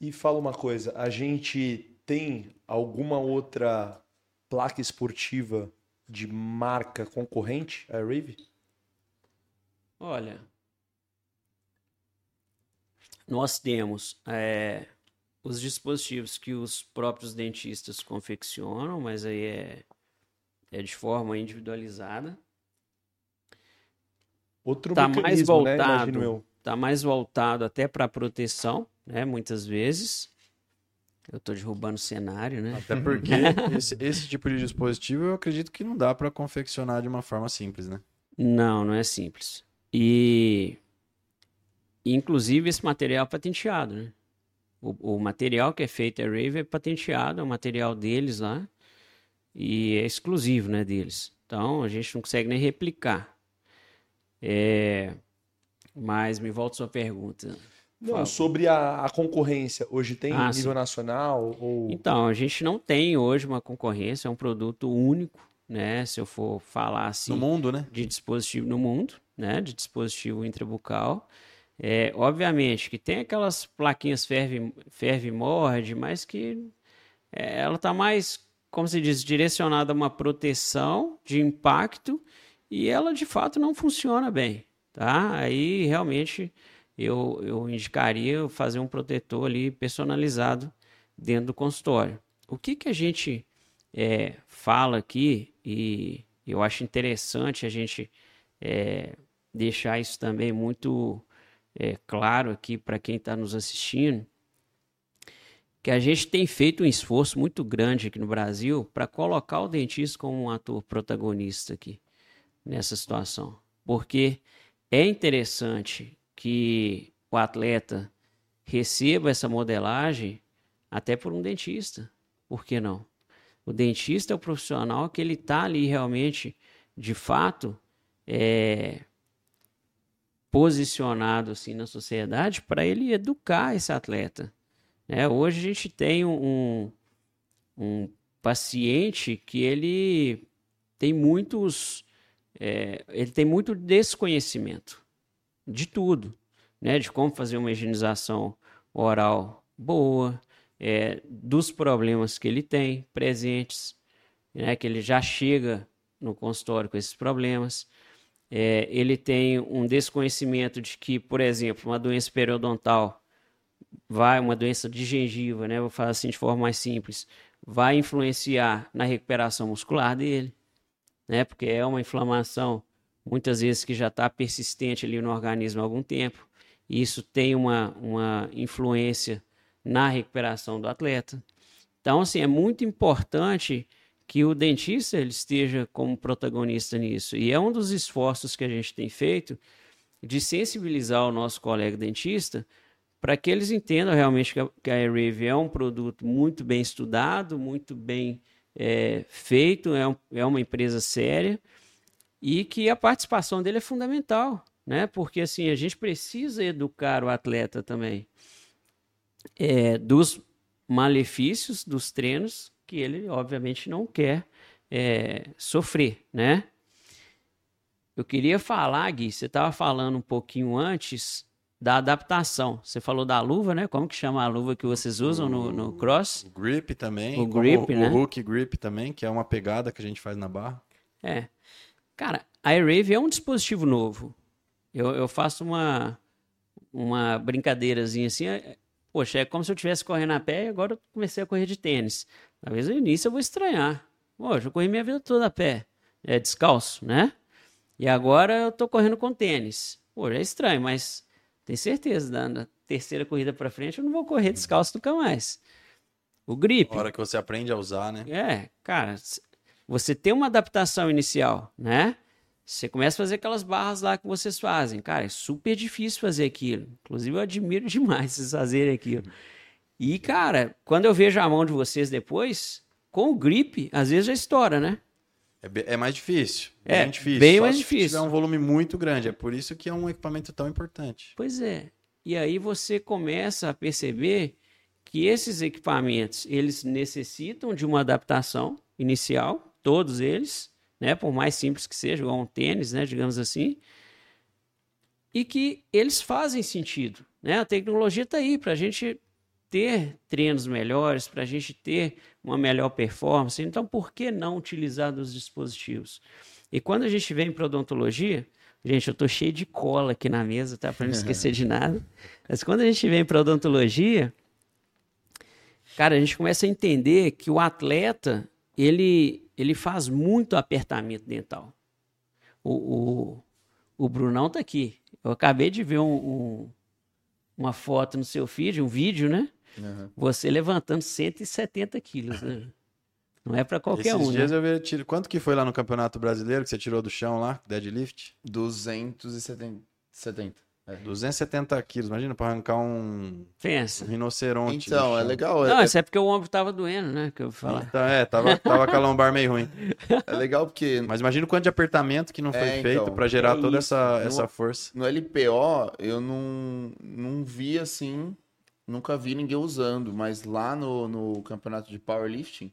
[SPEAKER 6] E fala uma coisa, a gente tem alguma outra placa esportiva de marca concorrente a Rave?
[SPEAKER 5] Olha, nós temos é, os dispositivos que os próprios dentistas confeccionam, mas aí é, é de forma individualizada.
[SPEAKER 6] Outro tá mais né, voltado, né?
[SPEAKER 5] Tá mais voltado até para proteção, né? Muitas vezes. Eu estou derrubando o cenário, né?
[SPEAKER 4] Até porque esse, esse, tipo de dispositivo eu acredito que não dá para confeccionar de uma forma simples, né?
[SPEAKER 5] Não, não é simples. E inclusive esse material é patenteado, né? O, o material que é feito é Rave é patenteado, é o material deles lá e é exclusivo, né, deles. Então a gente não consegue nem replicar. É... Mas me volta a sua pergunta.
[SPEAKER 6] Não, Fala. sobre a, a, concorrência. Hoje tem ah, nível sim. nacional? Ou...
[SPEAKER 5] Então, a gente não tem hoje uma concorrência, é um produto único, né? Se eu for falar assim.
[SPEAKER 4] No mundo, né?
[SPEAKER 5] De dispositivo no mundo, né? De dispositivo intrabucal. É, obviamente que tem aquelas plaquinhas ferve, ferve morde, mas que é, ela está mais, como se diz, direcionada a uma proteção de impacto e ela de fato não funciona bem, tá? Aí realmente eu, eu indicaria fazer um protetor ali personalizado dentro do consultório. O que, que a gente é, fala aqui, e eu acho interessante a gente é, deixar isso também muito é, claro aqui para quem está nos assistindo, que a gente tem feito um esforço muito grande aqui no Brasil para colocar o dentista como um ator protagonista aqui nessa situação, porque é interessante que o atleta receba essa modelagem até por um dentista. Por que não? O dentista é o profissional que ele está ali realmente, de fato, é, posicionado assim na sociedade para ele educar esse atleta. É, hoje a gente tem um, um paciente que ele tem muitos, é, ele tem muito desconhecimento de tudo, né? De como fazer uma higienização oral boa, é, dos problemas que ele tem presentes, né? Que ele já chega no consultório com esses problemas. É, ele tem um desconhecimento de que, por exemplo, uma doença periodontal vai, uma doença de gengiva, né? Vou falar assim de forma mais simples, vai influenciar na recuperação muscular dele, né? Porque é uma inflamação muitas vezes que já está persistente ali no organismo há algum tempo. E isso tem uma, uma influência na recuperação do atleta. Então, assim, é muito importante que o dentista ele esteja como protagonista nisso. E é um dos esforços que a gente tem feito de sensibilizar o nosso colega dentista para que eles entendam realmente que a AirWave é um produto muito bem estudado, muito bem é, feito, é, um, é uma empresa séria e que a participação dele é fundamental, né? Porque assim a gente precisa educar o atleta também é, dos malefícios dos treinos que ele obviamente não quer é, sofrer, né? Eu queria falar, Gui, você estava falando um pouquinho antes da adaptação. Você falou da luva, né? Como que chama a luva que vocês usam no, no cross?
[SPEAKER 4] O grip também.
[SPEAKER 5] O grip, né?
[SPEAKER 4] O hook grip também, que é uma pegada que a gente faz na barra.
[SPEAKER 5] É. Cara, a AirWave é um dispositivo novo. Eu, eu faço uma, uma brincadeirazinha assim. É, poxa, é como se eu estivesse correndo a pé e agora eu comecei a correr de tênis. Talvez no início eu vou estranhar. Poxa, eu corri minha vida toda a pé. É descalço, né? E agora eu tô correndo com tênis. Pô, é estranho, mas tem certeza, na terceira corrida para frente eu não vou correr descalço nunca mais. O grip.
[SPEAKER 4] A hora que você aprende a usar, né?
[SPEAKER 5] É, cara, você tem uma adaptação inicial, né? Você começa a fazer aquelas barras lá que vocês fazem. Cara, é super difícil fazer aquilo. Inclusive, eu admiro demais vocês fazerem aquilo. E, cara, quando eu vejo a mão de vocês depois, com o grip, às vezes já estoura, né?
[SPEAKER 4] É, é mais difícil.
[SPEAKER 5] É,
[SPEAKER 4] bem difícil.
[SPEAKER 5] bem mais
[SPEAKER 4] se
[SPEAKER 5] difícil.
[SPEAKER 4] tiver um volume muito grande. É por isso que é um equipamento tão importante.
[SPEAKER 5] Pois é. E aí você começa a perceber que esses equipamentos, eles necessitam de uma adaptação inicial, todos eles, né, por mais simples que seja, igual um tênis, né, digamos assim, e que eles fazem sentido, né? A tecnologia está aí para a gente ter treinos melhores, para a gente ter uma melhor performance. Então, por que não utilizar dos dispositivos? E quando a gente vem para odontologia, gente, eu tô cheio de cola aqui na mesa, tá? Para não esquecer de nada. Mas quando a gente vem para odontologia, cara, a gente começa a entender que o atleta ele ele faz muito apertamento dental. O, o, o Brunão tá aqui. Eu acabei de ver um, um- uma foto no seu feed, um vídeo, né? Você levantando 170 quilos, né? Não é para qualquer
[SPEAKER 4] Esses
[SPEAKER 5] um,
[SPEAKER 4] dias
[SPEAKER 5] né?
[SPEAKER 4] eu vi tiro. Quanto que foi lá no Campeonato Brasileiro que você tirou do chão lá, deadlift?
[SPEAKER 7] 270. 70. É.
[SPEAKER 4] 270 quilos. Imagina pra arrancar um,
[SPEAKER 5] Pensa.
[SPEAKER 4] um rinoceronte.
[SPEAKER 7] Então, é legal.
[SPEAKER 5] Não,
[SPEAKER 7] É,
[SPEAKER 5] isso é porque o ombro tava doendo, né? Que eu falar.
[SPEAKER 4] Então, é, tava, tava com a lombar meio ruim.
[SPEAKER 7] é legal porque
[SPEAKER 4] Mas imagina o quanto de apertamento que não foi
[SPEAKER 7] É, então.
[SPEAKER 4] feito pra gerar
[SPEAKER 5] É
[SPEAKER 4] toda
[SPEAKER 5] isso.
[SPEAKER 4] essa,
[SPEAKER 7] No-
[SPEAKER 4] essa força.
[SPEAKER 7] no LPO eu não, não vi assim, nunca vi ninguém usando, mas lá no, no campeonato de powerlifting,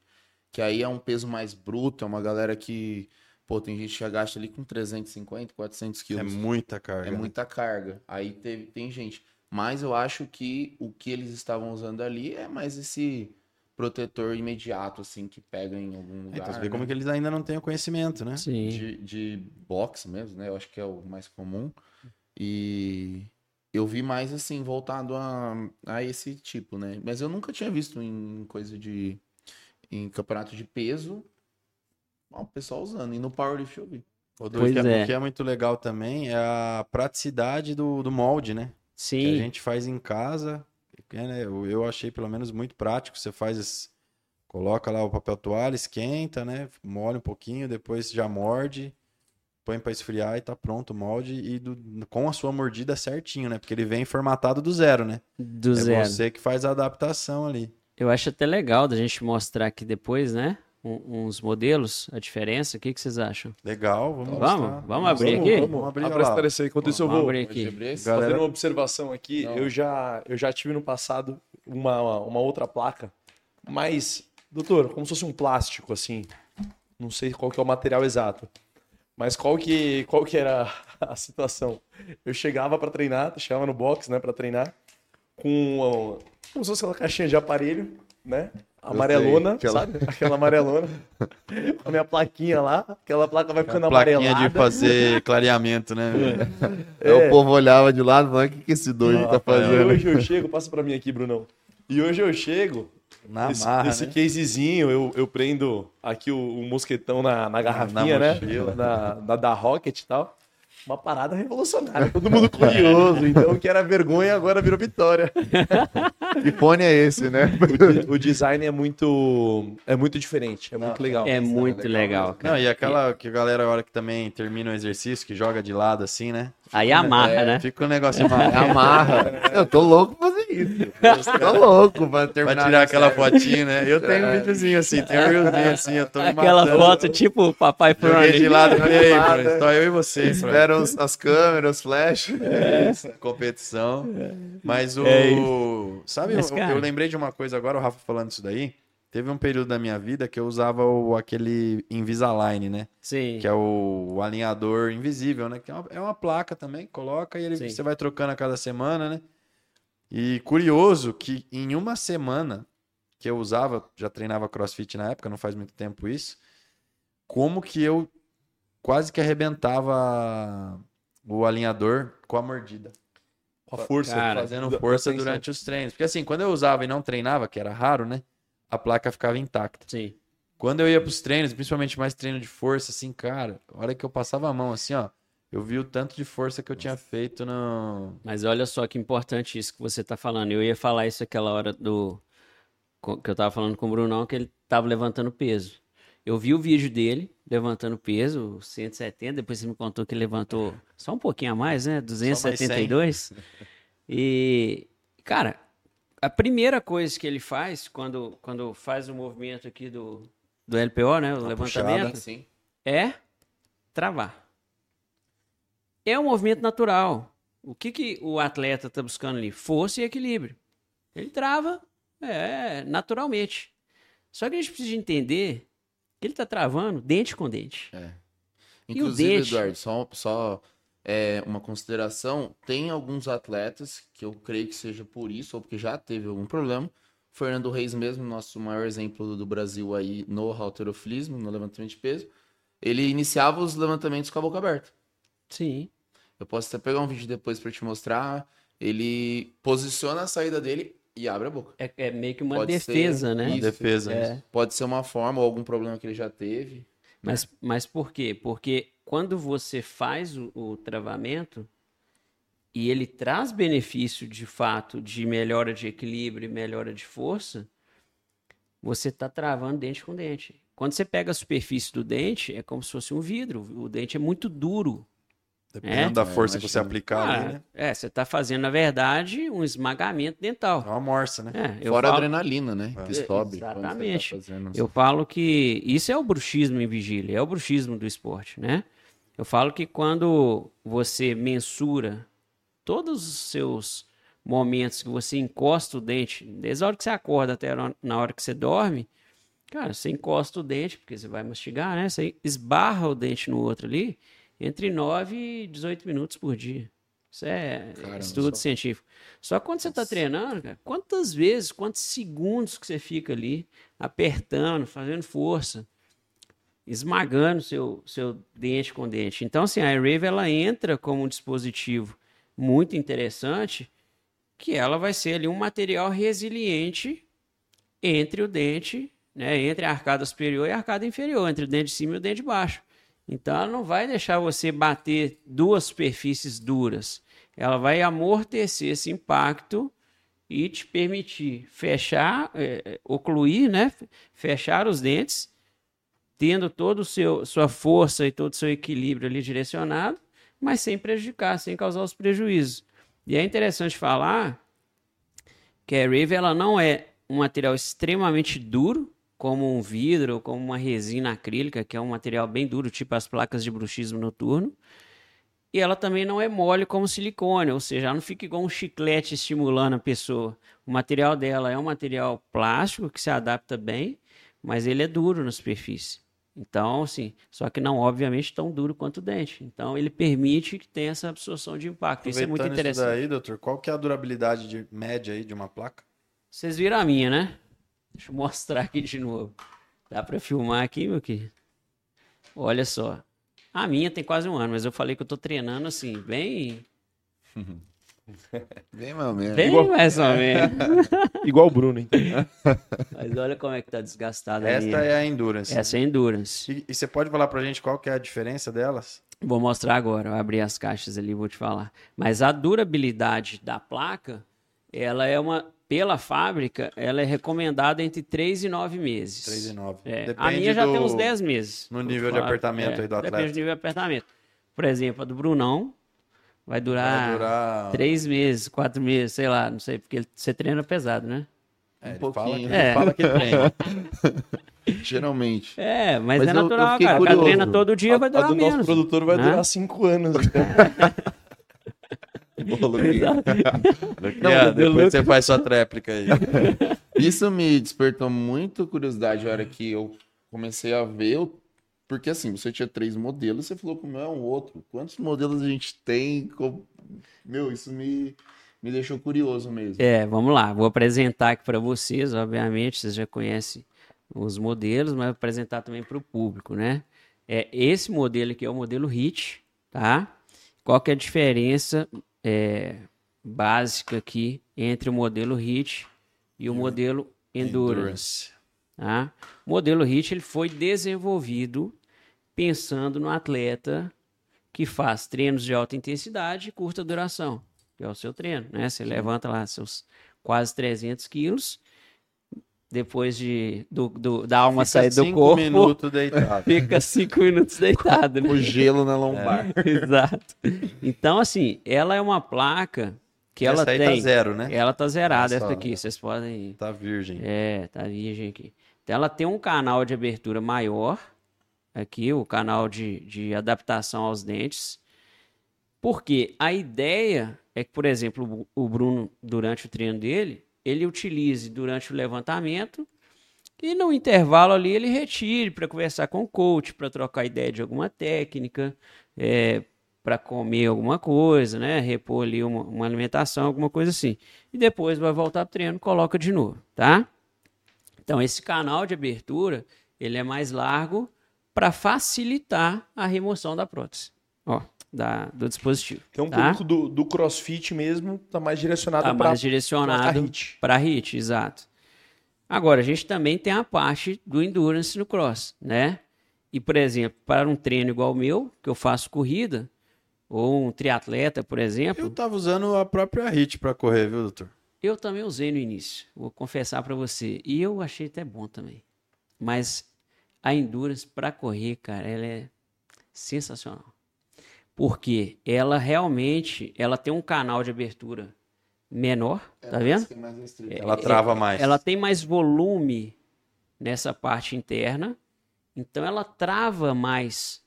[SPEAKER 7] que aí é um peso mais bruto, é uma galera que, pô, tem gente que agacha ali com 350, 400
[SPEAKER 4] É
[SPEAKER 7] quilos.
[SPEAKER 4] muita carga.
[SPEAKER 7] É
[SPEAKER 4] né?
[SPEAKER 7] muita carga. Aí teve, tem gente. Mas eu acho que o que eles estavam usando ali é mais esse protetor imediato, assim, que pega em algum
[SPEAKER 4] É,
[SPEAKER 7] lugar.
[SPEAKER 4] então você vê
[SPEAKER 7] né?
[SPEAKER 4] como que eles ainda não têm o conhecimento, né?
[SPEAKER 5] Sim.
[SPEAKER 7] de, de boxe mesmo, né? Eu acho que é o mais comum. E eu vi mais assim, voltado a, a esse tipo, né? Mas eu nunca tinha visto em coisa de. em campeonato de peso. ó, O pessoal usando. E no Powerlift eu vi.
[SPEAKER 4] O,
[SPEAKER 5] Pois
[SPEAKER 4] que,
[SPEAKER 5] é.
[SPEAKER 4] o que é muito legal também é a praticidade do, do molde, né? Que
[SPEAKER 5] Sim.
[SPEAKER 4] a gente faz em casa. que, né, eu, eu achei pelo menos muito prático. Você faz esse- Coloca lá o papel toalha, esquenta, né? Molha um pouquinho, depois já morde. Põe para esfriar e tá pronto o molde e do, com a sua mordida certinho, né? Porque ele vem formatado do zero, né?
[SPEAKER 5] Do
[SPEAKER 4] é
[SPEAKER 5] zero.
[SPEAKER 4] você que faz a adaptação ali.
[SPEAKER 5] Eu acho até legal da gente mostrar aqui depois, né? um- uns modelos, a diferença. O que, que vocês acham?
[SPEAKER 4] Legal, vamos
[SPEAKER 5] Vamos?
[SPEAKER 4] mostrar.
[SPEAKER 5] Vamos abrir
[SPEAKER 6] Vamos,
[SPEAKER 5] aqui?
[SPEAKER 6] vamos,
[SPEAKER 4] Vamos abrir, lá.
[SPEAKER 6] esclarecer. Enquanto isso eu
[SPEAKER 5] Vamos
[SPEAKER 6] vou
[SPEAKER 5] abrir aqui.
[SPEAKER 4] Galera-
[SPEAKER 6] fazendo uma observação aqui.
[SPEAKER 7] Não.
[SPEAKER 6] Eu já, eu já tive no passado uma, uma outra placa, mas, doutor, como se fosse um plástico, assim. Não sei qual que é o material exato. Mas qual que, qual que era a situação? Eu chegava para treinar, chegava no box, né, para treinar, com como se fosse aquela caixinha de aparelho, né? Amarelona,
[SPEAKER 7] aquela-
[SPEAKER 6] sabe? Aquela amarelona. A minha plaquinha lá, aquela placa vai ficando
[SPEAKER 4] Plaquinha
[SPEAKER 6] amarelada.
[SPEAKER 4] de fazer clareamento, né?
[SPEAKER 7] Aí o povo olhava de lado e falava, o que, que esse doido tá
[SPEAKER 6] E
[SPEAKER 7] fazendo?
[SPEAKER 6] hoje eu chego, passa pra mim aqui, Brunão. E hoje eu chego,
[SPEAKER 4] Na
[SPEAKER 6] esse,
[SPEAKER 4] marra,
[SPEAKER 6] esse
[SPEAKER 4] né?
[SPEAKER 6] casezinho, eu, eu prendo aqui o, o mosquetão na, na garrafinha, né?
[SPEAKER 4] mochila.
[SPEAKER 6] Na, na da Rocket e tal. Uma parada revolucionária, todo mundo curioso. Então, o que era vergonha agora virou vitória.
[SPEAKER 7] Que fone é esse, né?
[SPEAKER 6] O, o design é muito, é muito diferente, é muito legal.
[SPEAKER 5] É muito legal, cara.
[SPEAKER 4] Não, e aquela que a galera, a hora que também termina o exercício, que joga de lado assim, né?
[SPEAKER 5] Aí amarra, né?
[SPEAKER 4] Fica um negócio
[SPEAKER 7] É amarra. Eu tô louco pra fazer isso. Eu tô louco pra
[SPEAKER 4] Pra
[SPEAKER 7] terminar.
[SPEAKER 4] tirar
[SPEAKER 7] a
[SPEAKER 4] aquela
[SPEAKER 7] série.
[SPEAKER 4] fotinha, né? Eu tenho um videozinho assim, tem um reelzinho assim, eu tô me
[SPEAKER 5] Aquela
[SPEAKER 4] matando.
[SPEAKER 5] foto tipo Papai
[SPEAKER 4] Joguei de lado, e falei,
[SPEAKER 7] de
[SPEAKER 4] "Ei,
[SPEAKER 7] lado,
[SPEAKER 4] Fran, só eu e você, Fran."
[SPEAKER 7] Esperam as câmeras, os flash.
[SPEAKER 4] competição. Mas o.
[SPEAKER 6] É
[SPEAKER 4] sabe,
[SPEAKER 5] Mas,
[SPEAKER 4] eu, eu lembrei de uma coisa agora, o Rafa falando isso daí. Teve um período da minha vida que eu usava o, aquele Invisalign, né?
[SPEAKER 5] Sim.
[SPEAKER 4] Que é o, o alinhador invisível, né? Que é uma, é uma placa também, coloca e ele,
[SPEAKER 5] Sim.
[SPEAKER 4] você vai trocando a cada semana, né? E curioso que em uma semana que eu usava, já treinava crossfit na época, não faz muito tempo isso, como que eu quase que arrebentava o alinhador com a mordida.
[SPEAKER 6] Com a força.
[SPEAKER 5] Cara,
[SPEAKER 4] Fazendo força durante os treinos. Porque assim, quando eu usava e não treinava, que era raro, né? A placa ficava intacta.
[SPEAKER 5] Sim.
[SPEAKER 4] Quando eu ia pros treinos, principalmente mais treino de força, assim, cara, a hora que eu passava a mão, assim, ó, eu vi o tanto de força que eu tinha feito no.
[SPEAKER 5] Mas olha só que importante isso que você tá falando. Eu ia falar isso aquela hora do. que eu tava falando com o Brunão, que ele tava levantando peso. Eu vi o vídeo dele levantando peso, 170, depois você me contou que levantou só um pouquinho a mais, né? 272. E, cara, a primeira coisa que ele faz quando, quando faz o movimento aqui do, do LPO, né? O levantamento,
[SPEAKER 7] Sim.
[SPEAKER 5] é travar. É um movimento natural. O que, que o atleta está buscando ali? Força e equilíbrio. Ele trava é, naturalmente. Só que a gente precisa entender que ele está travando dente com dente. E o
[SPEAKER 7] Inclusive,
[SPEAKER 5] dente?
[SPEAKER 7] Eduardo, só, só é, uma consideração: tem alguns atletas que eu creio que seja por isso, ou porque já teve algum problema. Fernando Reis, mesmo, nosso maior exemplo do Brasil aí no halterofilismo, no levantamento de peso, ele iniciava os levantamentos com a boca aberta.
[SPEAKER 5] Sim.
[SPEAKER 7] Eu posso até pegar um vídeo depois para te mostrar. Ele posiciona a saída dele e abre a boca.
[SPEAKER 5] É, é meio que uma
[SPEAKER 7] Pode
[SPEAKER 5] defesa,
[SPEAKER 7] ser
[SPEAKER 5] né?
[SPEAKER 7] isso.
[SPEAKER 4] defesa.
[SPEAKER 5] É.
[SPEAKER 7] Pode ser uma forma ou algum problema que ele já teve.
[SPEAKER 5] Mas, mas por quê? Porque quando você faz o, o travamento e ele traz benefício de fato de melhora de equilíbrio e melhora de força, você está travando dente com dente. Quando você pega a superfície do dente, é como se fosse um vidro. O dente é muito duro.
[SPEAKER 4] Dependendo
[SPEAKER 5] É?
[SPEAKER 4] da força que você aplicar ali,
[SPEAKER 5] Ah,
[SPEAKER 4] né?
[SPEAKER 5] é, você está fazendo, na verdade, um esmagamento
[SPEAKER 4] É
[SPEAKER 5] dental.
[SPEAKER 4] uma morsa, né?
[SPEAKER 5] É,
[SPEAKER 7] Fora a
[SPEAKER 5] falo-
[SPEAKER 7] adrenalina, né? Que
[SPEAKER 5] É,
[SPEAKER 7] sobe. tá
[SPEAKER 5] exatamente.
[SPEAKER 7] fazendo-
[SPEAKER 5] Eu falo que isso é o bruxismo em vigília, é o bruxismo do esporte, né? Eu falo que quando você mensura todos os seus momentos que você encosta o dente, desde a hora que você acorda até a na hora que você dorme, cara, você encosta o dente, porque você vai mastigar, né? Você esbarra o dente no outro ali, entre 9 e 18 minutos por dia. Isso é
[SPEAKER 7] Caramba,
[SPEAKER 5] estudo
[SPEAKER 7] só.
[SPEAKER 5] científico. Só que quando você está treinando, cara, quantas vezes, quantos segundos que você fica ali apertando, fazendo força, esmagando seu, seu dente com dente. Então, assim, a Rave ela entra como um dispositivo muito interessante, que ela vai ser ali um material resiliente entre o dente, né, entre a arcada superior e a arcada inferior, entre o dente de cima e o dente de baixo. Então, ela não vai deixar você bater duas superfícies duras. Ela vai amortecer esse impacto e te permitir fechar, eh, ocluir, né? Fechar os dentes tendo seu sua força e todo o seu equilíbrio ali direcionado, mas sem prejudicar, sem causar os prejuízos. E é interessante falar que a Rave ela não é um material extremamente duro, como um vidro, como uma resina acrílica, que é um material bem duro, tipo as placas de bruxismo noturno. E ela também não é mole como silicone, ou seja, ela não fica igual um chiclete estimulando a pessoa. O material dela é um material plástico que se adapta bem, mas ele é duro na superfície. Então, assim, só que não, obviamente, tão duro quanto o dente. Então, ele permite que tenha essa absorção de impacto. Isso é muito interessante. Isso
[SPEAKER 4] daí, doutor, qual que é a durabilidade de média aí de uma placa?
[SPEAKER 5] Vocês viram a minha, né? Deixa eu mostrar aqui de novo. Dá para filmar aqui, meu querido? Olha só. A minha tem quase um ano, mas eu falei que eu tô treinando assim, bem.
[SPEAKER 7] Bem mais ou menos.
[SPEAKER 5] Bem
[SPEAKER 6] Igual-
[SPEAKER 5] mais ou menos.
[SPEAKER 6] Igual o Bruno, hein?
[SPEAKER 5] mas olha como é que tá desgastada a
[SPEAKER 4] Esta
[SPEAKER 5] minha.
[SPEAKER 4] é a Endurance.
[SPEAKER 5] Essa é Endurance.
[SPEAKER 4] E, e você pode falar pra gente qual que é a diferença delas?
[SPEAKER 5] Vou mostrar agora, vou abrir as caixas ali e vou te falar. Mas a durabilidade da placa, ela é uma, pela fábrica, ela é recomendada entre 3 e 9 meses.
[SPEAKER 4] 3 e 9.
[SPEAKER 5] É, a minha já tem uns 10 meses.
[SPEAKER 4] no nível de apertamento
[SPEAKER 5] é,
[SPEAKER 4] aí do
[SPEAKER 5] Depende
[SPEAKER 4] atleta.
[SPEAKER 5] do nível de apertamento. Por exemplo, a do Brunão vai durar,
[SPEAKER 4] Vai durar.
[SPEAKER 5] 3 meses, 4 meses, sei lá, não sei, porque ele- você treina pesado, né?
[SPEAKER 4] É, ele
[SPEAKER 7] Um
[SPEAKER 4] fala que,
[SPEAKER 7] pouquinho.
[SPEAKER 4] ele
[SPEAKER 5] É.
[SPEAKER 4] fala que treina.
[SPEAKER 7] Geralmente.
[SPEAKER 5] É, mas,
[SPEAKER 7] Mas
[SPEAKER 5] é
[SPEAKER 7] eu- eu
[SPEAKER 5] natural,
[SPEAKER 7] fiquei
[SPEAKER 5] cara. O cara
[SPEAKER 7] curioso.
[SPEAKER 5] treina todo dia, vai
[SPEAKER 6] a, a
[SPEAKER 5] durar
[SPEAKER 6] do nosso
[SPEAKER 5] menos.
[SPEAKER 6] produtor vai
[SPEAKER 5] né?
[SPEAKER 6] durar cinco anos.
[SPEAKER 7] Não,
[SPEAKER 4] É,
[SPEAKER 7] eu-
[SPEAKER 4] depois você faz sua tréplica aí.
[SPEAKER 7] Isso me despertou muito curiosidade na hora que eu comecei a ver. Porque assim, você tinha três modelos, você falou que o meu é um outro. Quantos modelos a gente tem? Meu, isso me, me deixou curioso mesmo.
[SPEAKER 5] É, vamos lá. Vou apresentar aqui para vocês, obviamente, vocês já conhecem os modelos, mas vou apresentar também para o público, né? É, esse modelo aqui é o modelo HIT, tá? Qual que é a diferença é, básica aqui entre o modelo HIT e o modelo Endurance? Tá? O modelo HIT ele foi desenvolvido pensando no atleta que faz treinos de alta intensidade e curta duração, que é o seu treino, né? Você levanta lá seus quase 300 quilos, depois de do, do- da alma sair do
[SPEAKER 4] cinco
[SPEAKER 5] corpo,
[SPEAKER 4] minutos deitado.
[SPEAKER 5] fica cinco minutos deitado, né?
[SPEAKER 7] O gelo na lombar.
[SPEAKER 5] Exato. Então, assim, ela é uma placa que ela
[SPEAKER 4] Essa aí
[SPEAKER 5] tem...
[SPEAKER 4] tá zero, né?
[SPEAKER 5] Ela tá zerada,
[SPEAKER 4] Essa-
[SPEAKER 5] essa aqui, vocês podem...
[SPEAKER 4] Tá virgem.
[SPEAKER 5] É, tá virgem aqui. Então ela tem um canal de abertura maior, aqui, o canal de, de adaptação aos dentes. Porque a ideia é que, por exemplo, o Bruno, durante o treino dele, ele utilize durante o levantamento e no intervalo ali ele retire para conversar com o coach, para trocar ideia de alguma técnica, para comer alguma coisa, né? Repor ali uma, uma alimentação, alguma coisa assim. E depois vai voltar pro treino, coloca de novo, tá? Então esse canal de abertura, ele é mais largo para facilitar a remoção da prótese, ó, da, do dispositivo.
[SPEAKER 6] Então o
[SPEAKER 5] tá?
[SPEAKER 6] público do, do CrossFit mesmo tá mais direcionado
[SPEAKER 5] Tá
[SPEAKER 6] para
[SPEAKER 5] mais direcionado para HIT, exato. Agora, a gente também tem a parte do endurance no cross, né? E, por exemplo, para um treino igual o meu, que eu faço corrida, ou um triatleta, por exemplo,
[SPEAKER 4] Eu tava usando a própria HIT pra correr, viu, doutor?
[SPEAKER 5] eu também usei no início, vou confessar para você. E eu achei até bom também. Mas a endurance para correr, cara, ela é sensacional. Porque ela realmente, ela tem um canal de abertura menor, tá vendo?
[SPEAKER 4] Ela trava mais.
[SPEAKER 5] Ela tem mais volume nessa parte interna, então ela trava mais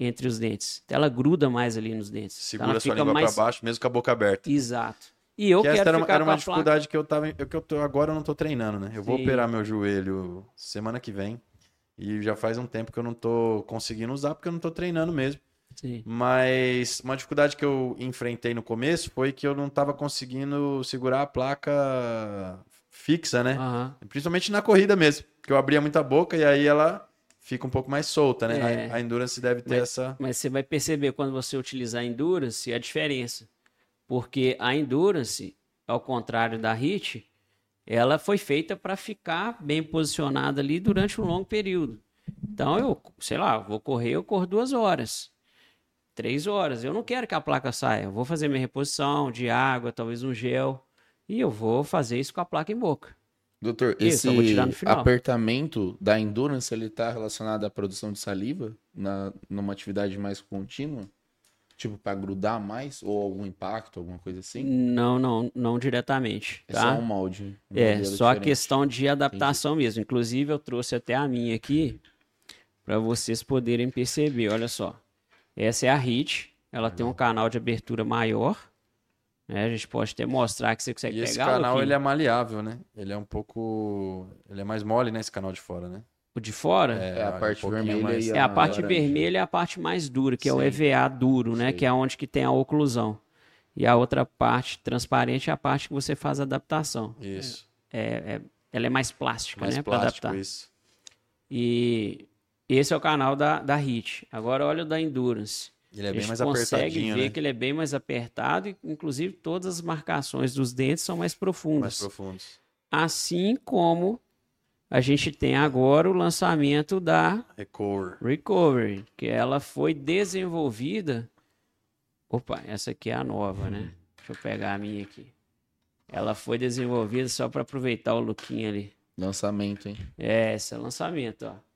[SPEAKER 5] entre os dentes. Então ela gruda mais ali nos dentes. Então
[SPEAKER 4] Segura
[SPEAKER 5] ela
[SPEAKER 4] sua
[SPEAKER 5] fica
[SPEAKER 4] língua
[SPEAKER 5] mais
[SPEAKER 4] pra baixo, mesmo com a boca aberta.
[SPEAKER 5] Exato. E eu
[SPEAKER 4] que
[SPEAKER 5] quero
[SPEAKER 4] essa era, uma-
[SPEAKER 5] ficar
[SPEAKER 4] era
[SPEAKER 5] com
[SPEAKER 4] uma
[SPEAKER 5] a placa-
[SPEAKER 4] dificuldade que eu tava. Que eu tô, agora eu não tô treinando, né? Eu vou
[SPEAKER 5] Sim.
[SPEAKER 4] operar meu joelho semana que vem. E já faz um tempo que eu não tô conseguindo usar, porque eu não tô treinando mesmo.
[SPEAKER 5] Sim.
[SPEAKER 4] Mas uma dificuldade que eu enfrentei no começo foi que eu não tava conseguindo segurar a placa fixa, né?
[SPEAKER 5] Aham.
[SPEAKER 4] Principalmente na corrida mesmo. Que eu abria muita boca e aí ela fica um pouco mais solta, né?
[SPEAKER 5] É.
[SPEAKER 4] A, a Endurance deve ter
[SPEAKER 5] Mas-
[SPEAKER 4] essa.
[SPEAKER 5] Mas você vai perceber quando você utilizar a Endurance a diferença. Porque a Endurance, ao contrário da HIT, ela foi feita para ficar bem posicionada ali durante um longo período. Então eu, sei lá, vou correr, eu corro duas horas, três horas. Eu não quero que a placa saia. Eu vou fazer minha reposição de água, talvez um gel, e eu vou fazer isso com a placa em boca.
[SPEAKER 7] Doutor,
[SPEAKER 5] Isso,
[SPEAKER 7] esse apertamento da endurance, ele tá relacionado à produção de saliva na, numa atividade mais contínua? Tipo, para grudar mais? Ou algum impacto, alguma coisa assim?
[SPEAKER 5] Não, não, não diretamente,
[SPEAKER 7] É
[SPEAKER 5] tá?
[SPEAKER 7] só um molde. um
[SPEAKER 5] É, só a questão de adaptação mesmo. Inclusive, eu trouxe até a minha aqui para vocês poderem perceber. Olha só. Essa é a HIT. Ela tem um canal de abertura maior. né? A gente pode até mostrar que você consegue
[SPEAKER 4] E esse
[SPEAKER 5] pegar.
[SPEAKER 4] canal
[SPEAKER 5] Luquinha.
[SPEAKER 4] ele é maleável, né? Ele é um pouco. Ele é mais mole, né? Esse canal de fora, né?
[SPEAKER 5] O de fora?
[SPEAKER 7] É, a
[SPEAKER 4] um
[SPEAKER 7] parte
[SPEAKER 4] pouquinho
[SPEAKER 7] vermelha
[SPEAKER 4] mais-
[SPEAKER 5] É, a parte
[SPEAKER 7] laranja.
[SPEAKER 5] vermelha é a parte mais dura, que é o
[SPEAKER 7] Sim.
[SPEAKER 5] EVA duro, né?
[SPEAKER 7] Sei.
[SPEAKER 5] Que é onde que tem a oclusão. E a outra parte transparente é a parte que você faz a adaptação.
[SPEAKER 4] Isso.
[SPEAKER 5] É, é- ela é mais plástica,
[SPEAKER 4] Mais
[SPEAKER 5] né? Para
[SPEAKER 4] plástico,
[SPEAKER 5] adaptar.
[SPEAKER 4] isso.
[SPEAKER 5] E esse é o canal da, da HIT. Agora olha o da Endurance.
[SPEAKER 4] Ele é bem mais
[SPEAKER 5] consegue
[SPEAKER 4] apertadinho,
[SPEAKER 5] ver
[SPEAKER 4] né?
[SPEAKER 5] que ele é bem mais apertado e, inclusive, todas as marcações dos dentes são mais profundas.
[SPEAKER 4] Mais profundos.
[SPEAKER 5] Assim como a gente tem agora o lançamento da
[SPEAKER 4] Recover.
[SPEAKER 5] Recovery, que ela foi desenvolvida. Opa, essa aqui é a nova, né? Deixa eu pegar a minha aqui. Ela foi desenvolvida só para aproveitar o lookinho ali.
[SPEAKER 7] Lançamento, hein?
[SPEAKER 5] É, esse é o lançamento, ó.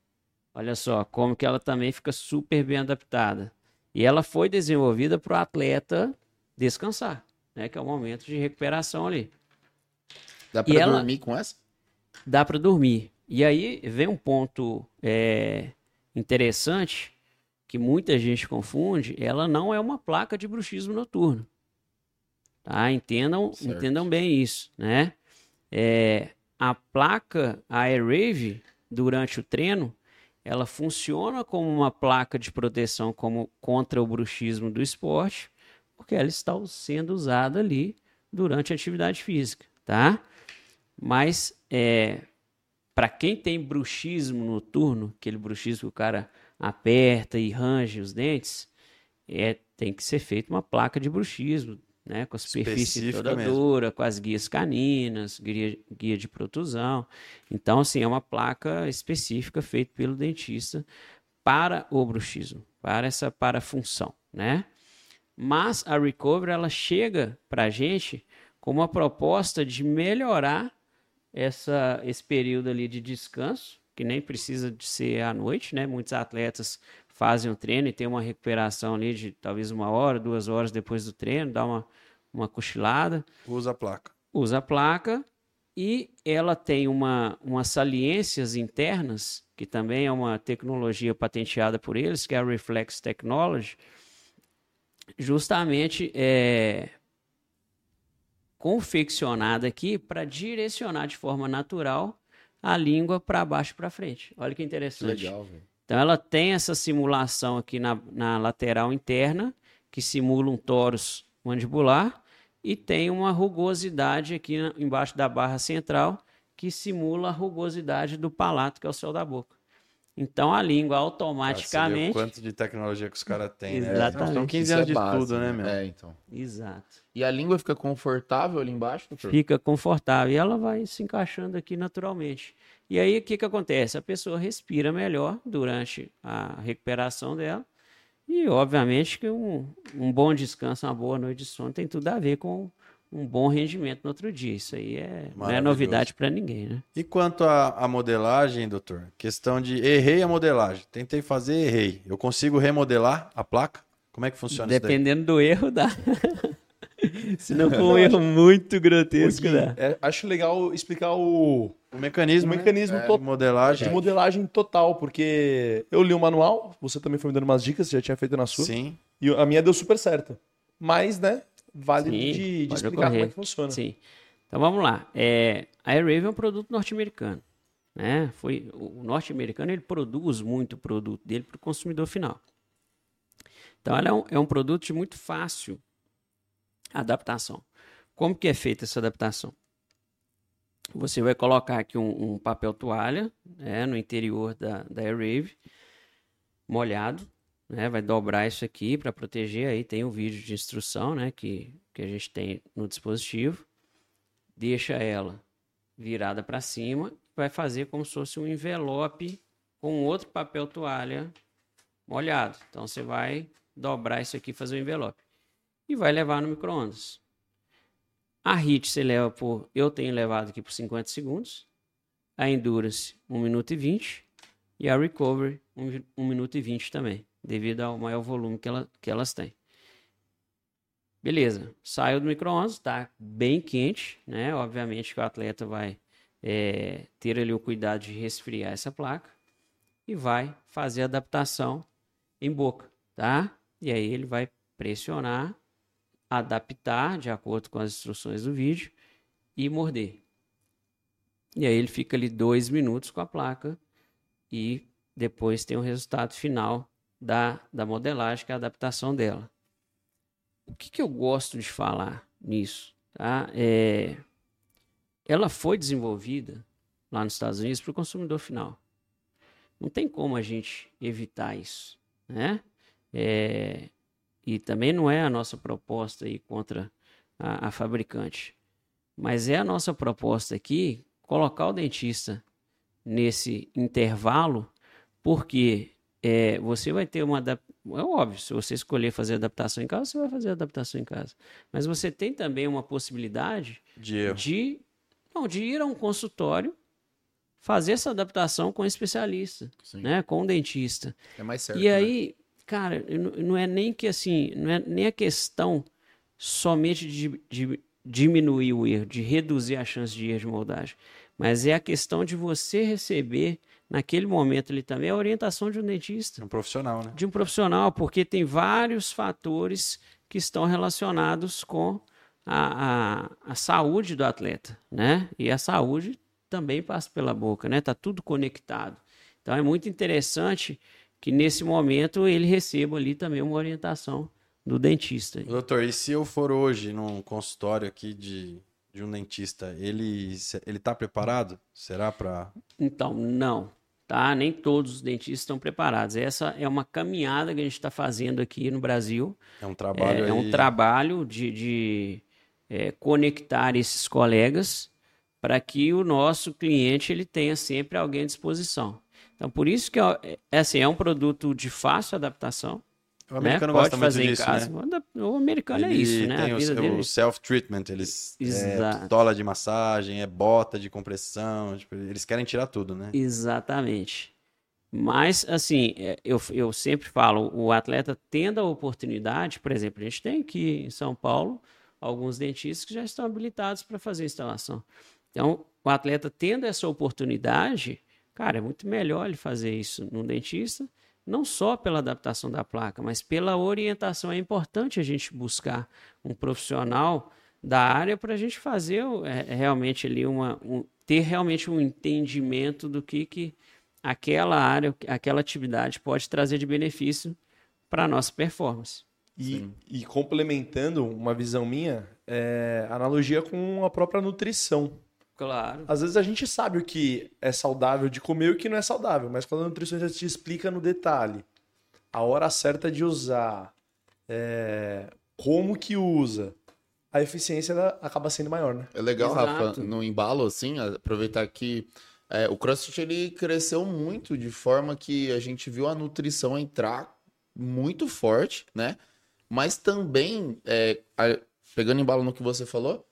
[SPEAKER 5] Olha só, como que ela também fica super bem adaptada. E ela foi desenvolvida para o atleta descansar, né? Que é o momento de recuperação ali.
[SPEAKER 7] Dá
[SPEAKER 5] ela-
[SPEAKER 7] dormir com essa?
[SPEAKER 5] Dá para dormir. E aí vem um ponto é, interessante que muita gente confunde. Ela não é uma placa de bruxismo noturno. Tá? Entendam,
[SPEAKER 7] Certo.
[SPEAKER 5] entendam bem isso, né? É, a placa, a Airwave, durante o treino, ela funciona como uma placa de proteção como, contra o bruxismo do esporte, porque ela está sendo usada ali durante a atividade física, tá? Mas é, para quem tem bruxismo noturno, aquele bruxismo que o cara aperta e range os dentes, é, tem que ser feita uma placa de bruxismo, né? Com a superfície toda
[SPEAKER 4] mesmo.
[SPEAKER 5] dura, com as guias caninas, guia, guia de protusão. Então, assim, é uma placa específica feita pelo dentista para o bruxismo, para essa parafunção, né? Mas a Recover, ela chega para a gente com uma proposta de melhorar essa, esse período ali de descanso, que nem precisa de ser à noite, né? Muitos atletas fazem o treino e tem uma recuperação ali de talvez uma hora, duas horas depois do treino, dá uma, uma cochilada,
[SPEAKER 4] Usa a placa.
[SPEAKER 5] usa a placa e ela tem uma, umas saliências internas, que também é uma tecnologia patenteada por eles, que é a Reflex Technology, justamente é, confeccionada aqui para direcionar de forma natural a língua para baixo e para frente. Olha que interessante.
[SPEAKER 7] Legal, velho.
[SPEAKER 5] Então ela tem essa simulação aqui na, na lateral interna, que simula um tórax mandibular, e tem uma rugosidade aqui na- embaixo da barra central, que simula a rugosidade do palato, que é o céu da boca. Então a língua
[SPEAKER 4] Ah,
[SPEAKER 5] automaticamente.
[SPEAKER 4] quanto de tecnologia que os caras têm, né?
[SPEAKER 5] Exatamente.
[SPEAKER 4] São 15
[SPEAKER 7] Isso
[SPEAKER 4] anos
[SPEAKER 7] é
[SPEAKER 4] de
[SPEAKER 7] base,
[SPEAKER 4] estudo, né, meu?
[SPEAKER 7] É, então.
[SPEAKER 5] Exato.
[SPEAKER 7] E a língua fica confortável ali embaixo, doutor?
[SPEAKER 5] Fica confortável. E ela vai se encaixando aqui naturalmente. E aí o que, que acontece? A pessoa respira melhor durante a recuperação dela. E, obviamente, que um, um bom descanso, uma boa noite de sono tem tudo a ver com um bom rendimento no outro dia. Isso aí é, não é novidade para ninguém, né?
[SPEAKER 4] E quanto à modelagem, doutor? Questão de errei a modelagem. Tentei fazer, errei. Eu consigo remodelar a placa? Como é que funciona isso daí?
[SPEAKER 5] Dependendo do erro, dá. Se não for um erro muito grotesco, dá.
[SPEAKER 6] é, acho legal explicar o,
[SPEAKER 4] O mecanismo,
[SPEAKER 6] o
[SPEAKER 4] né?
[SPEAKER 6] mecanismo
[SPEAKER 4] É,
[SPEAKER 6] to-
[SPEAKER 4] de modelagem.
[SPEAKER 6] de modelagem total, porque eu li o manual, você também foi me dando umas dicas, você já tinha feito na sua,
[SPEAKER 4] Sim.
[SPEAKER 6] e a minha deu super certa. Mas, né, vale
[SPEAKER 5] Sim,
[SPEAKER 6] de, de explicar como
[SPEAKER 5] ocorrer.
[SPEAKER 6] é que funciona.
[SPEAKER 5] Sim. Então vamos lá. É, a Airwave é um produto norte-americano. Né? Foi, o norte-americano ele produz muito produto dele para o consumidor final. Então ela é um, é um produto de muito fácil adaptação. Como que é feita essa adaptação? Você vai colocar aqui um, um papel toalha né, no interior da, da Airwave, molhado, né? Vai dobrar isso aqui para proteger. Aí tem o vídeo de instrução, né? Que, que a gente tem no dispositivo. Deixa ela virada para cima. Vai fazer como se fosse um envelope com outro papel toalha molhado. Então você vai dobrar isso aqui e fazer o envelope. E vai levar no micro-ondas. A HIT você leva por. Eu tenho levado aqui por 50 segundos. a Endurance 1 minuto e 20 e a Recovery 1, 1 minuto e 20 também, devido ao maior volume que, ela, que elas têm. Beleza, saiu do micro-ondas, está bem quente, né? Obviamente que o atleta vai é, ter ali o cuidado de resfriar essa placa e vai fazer a adaptação em boca, tá? E aí ele vai pressionar, adaptar de acordo com as instruções do vídeo e morder. E aí ele fica ali dois minutos com a placa e depois tem o resultado final da, da modelagem, que é a adaptação dela. O que, que eu gosto de falar nisso? Tá? É, ela foi desenvolvida lá nos Estados Unidos para o consumidor final. Não tem como a gente evitar isso, né? É, e também não é a nossa proposta aí contra a, a fabricante, mas é a nossa proposta aqui colocar o dentista nesse intervalo, porque é, você vai ter uma é óbvio, se você escolher fazer adaptação em casa, você vai fazer adaptação em casa. Mas você tem também uma possibilidade
[SPEAKER 4] de,
[SPEAKER 5] de, não, de ir a um consultório fazer essa adaptação com um especialista, Sim. né, com um dentista.
[SPEAKER 7] É mais certo.
[SPEAKER 5] E né? Cara, não é nem que assim, não é nem a questão somente de, de diminuir o erro, de reduzir a chance de erro de moldagem, mas é a questão de você receber naquele momento ali também a orientação de um dentista,
[SPEAKER 4] um profissional, né?
[SPEAKER 5] De um profissional, porque tem vários fatores que estão relacionados com a, a, a saúde do atleta, né? E a saúde também passa pela boca, né? Tá tudo conectado. Então é muito interessante que nesse momento ele receba ali também uma orientação do dentista.
[SPEAKER 4] Doutor, e se eu for hoje num consultório aqui de, de um dentista, ele ele está preparado? Será para?
[SPEAKER 5] Então não, tá? Nem todos os dentistas estão preparados. Essa é uma caminhada que a gente está fazendo aqui no Brasil.
[SPEAKER 4] É um trabalho.
[SPEAKER 5] É, é um trabalho de, de é, conectar esses colegas para que o nosso cliente ele tenha sempre alguém à disposição. Então, por isso que é, é, assim, é um produto de fácil adaptação.
[SPEAKER 4] O americano né? gosta muito disso, né?
[SPEAKER 5] O americano é Ele é isso, né?
[SPEAKER 4] Tem o, o self-treatment, eles Exato. é pistola de massagem, é bota de compressão, tipo, eles querem tirar tudo, né?
[SPEAKER 5] Exatamente. Mas, assim, é, eu, eu sempre falo, o atleta tendo a oportunidade, por exemplo, a gente tem aqui em São Paulo alguns dentistas que já estão habilitados para fazer instalação. Então, o atleta tendo essa oportunidade, cara, é muito melhor ele fazer isso num dentista, não só pela adaptação da placa, mas pela orientação. É importante a gente buscar um profissional da área para a gente fazer é, realmente ali uma, um, ter realmente um entendimento do que, que aquela área, aquela atividade pode trazer de benefício para a nossa performance.
[SPEAKER 6] E, e, complementando uma visão minha, é, analogia com a própria nutrição.
[SPEAKER 5] Claro.
[SPEAKER 6] Às vezes a gente sabe o que é saudável de comer e o que não é saudável, mas quando a nutricionista te explica no detalhe a hora certa de usar, é, como que usa, a eficiência acaba sendo maior, né?
[SPEAKER 7] É legal, Exato. Rafa, no embalo, assim, aproveitar que é, o CrossFit ele cresceu muito de forma que a gente viu a nutrição entrar muito forte, né? Mas também, é, a, pegando embalo no que você falou,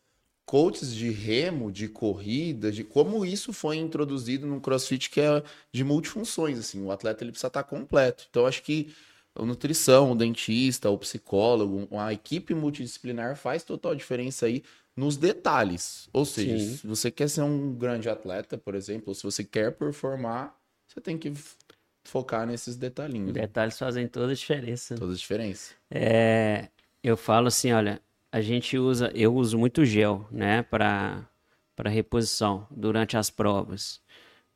[SPEAKER 7] coaches de remo, de corrida, de como isso foi introduzido no CrossFit que é de multifunções, assim, o atleta ele precisa estar completo. Então acho que a nutrição, o dentista, o psicólogo, a equipe multidisciplinar faz total diferença aí nos detalhes. Ou seja, Sim. se você quer ser um grande atleta, por exemplo, ou se você quer performar, você tem que focar nesses detalhinhos.
[SPEAKER 5] Detalhes fazem toda a diferença.
[SPEAKER 7] Toda a diferença.
[SPEAKER 5] É, eu falo assim, olha, a gente usa, eu uso muito gel, né, para para reposição durante as provas.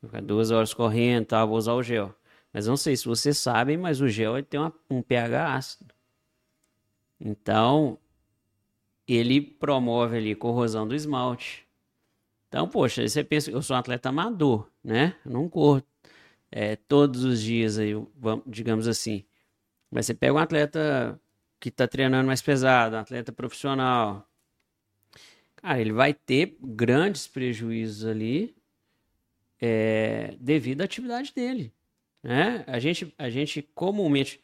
[SPEAKER 5] Ficar duas horas correndo, tá, vou usar o gel. Mas não sei se vocês sabem, mas o gel tem uma, um pH ácido. Então, ele promove ali corrosão do esmalte. Então, poxa, você pensa, eu sou um atleta amador, né? Não corro é, todos os dias aí, digamos assim. Mas você pega um atleta que está treinando mais pesado, um atleta profissional, cara, ele vai ter grandes prejuízos ali é, devido à atividade dele. Né? A, gente, a gente comumente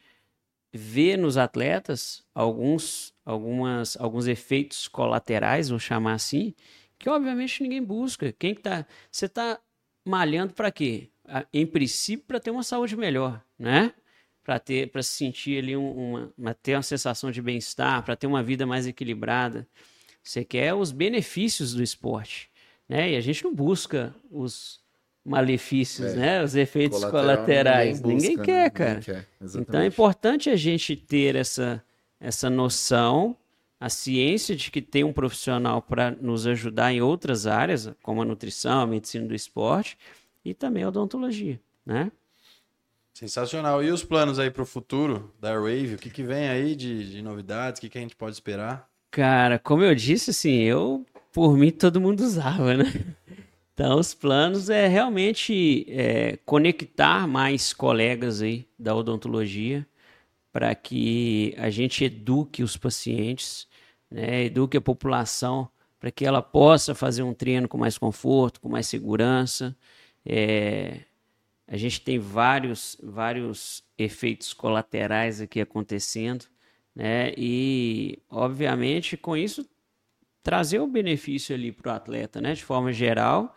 [SPEAKER 5] vê nos atletas alguns, algumas, alguns efeitos colaterais, vou chamar assim, que obviamente ninguém busca. Quem tá, você está malhando para quê? Em princípio, para ter uma saúde melhor, né? Para ter, para se sentir ali uma, uma, ter uma sensação de bem-estar, para ter uma vida mais equilibrada. Você quer os benefícios do esporte, né? E a gente não busca os malefícios, é. né? Os efeitos colaterais. Ninguém, busca, ninguém quer, né? cara. Ninguém quer. Então é importante a gente ter essa, essa noção, a ciência de que tem um profissional para nos ajudar em outras áreas, como a nutrição, a medicina do esporte e também a odontologia, né?
[SPEAKER 4] Sensacional. E os planos aí para o futuro da Airwave? O que, que vem aí de, de novidades? O que, que a gente pode esperar?
[SPEAKER 5] Cara, como eu disse, assim, eu, por mim, todo mundo usava, né? Então, os planos é realmente é, conectar mais colegas aí da odontologia para que a gente eduque os pacientes, né, eduque a população para que ela possa fazer um treino com mais conforto, com mais segurança. É, a gente tem vários, vários efeitos colaterais aqui acontecendo, né? E, obviamente, com isso trazer o benefício ali para o atleta, né, de forma geral.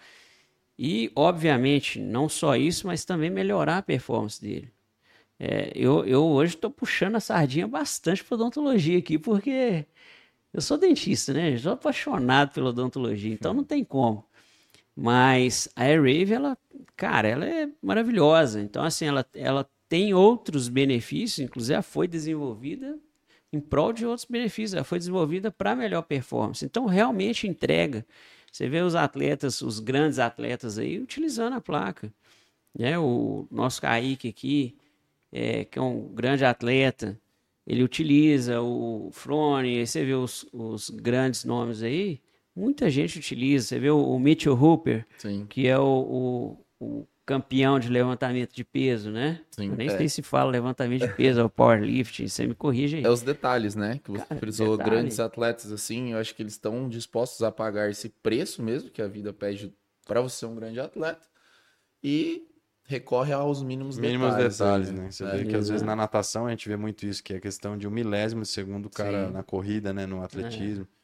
[SPEAKER 5] E, obviamente, não só isso, mas também melhorar a performance dele. É, eu, eu hoje estou puxando a sardinha bastante para odontologia aqui, porque eu sou dentista, né? Eu sou apaixonado pela odontologia, então não tem como. Mas a Airwave, ela, cara, ela é maravilhosa. Então, assim, ela, ela tem outros benefícios, inclusive ela foi desenvolvida em prol de outros benefícios. Ela foi desenvolvida para melhor performance. Então, realmente entrega. Você vê os atletas, os grandes atletas aí, utilizando a placa. Né? O nosso Kaique aqui, é, que é um grande atleta, ele utiliza o Frone, você vê os, os grandes nomes aí, muita gente utiliza. Você vê o, o Mitchell Hooper, Sim. que é o, o, o campeão de levantamento de peso, né? Sim, eu nem é. sei se fala levantamento de peso, é o powerlifting, você me corrige aí.
[SPEAKER 7] É os detalhes, né? Que você Cara, frisou detalhe. grandes atletas assim, eu acho que eles estão dispostos a pagar esse preço mesmo que a vida pede para você ser um grande atleta e recorre aos mínimos,
[SPEAKER 4] mínimos
[SPEAKER 7] detalhes.
[SPEAKER 4] detalhes né? Você é, vê que às vezes na natação a gente vê muito isso, que é a questão de um milésimo de segundo o cara Sim. na corrida, né? No atletismo. É.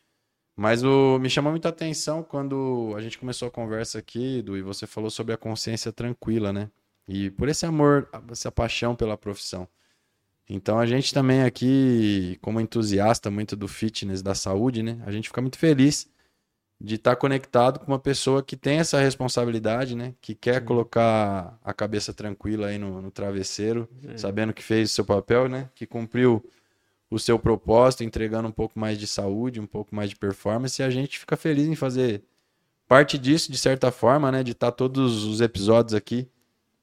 [SPEAKER 4] Mas o, me chamou muita atenção quando a gente começou a conversa aqui, Du, e você falou sobre a consciência tranquila, né? E por esse amor, essa paixão pela profissão. Então a gente também aqui, como entusiasta muito do fitness, da saúde, né? A gente fica muito feliz de estar conectado com uma pessoa que tem essa responsabilidade, né? Que quer Sim. colocar a cabeça tranquila aí no, no travesseiro, é. sabendo que fez o seu papel, né? Que cumpriu o seu propósito, entregando um pouco mais de saúde, um pouco mais de performance, e a gente fica feliz em fazer parte disso, de certa forma, né? De estar tá todos os episódios aqui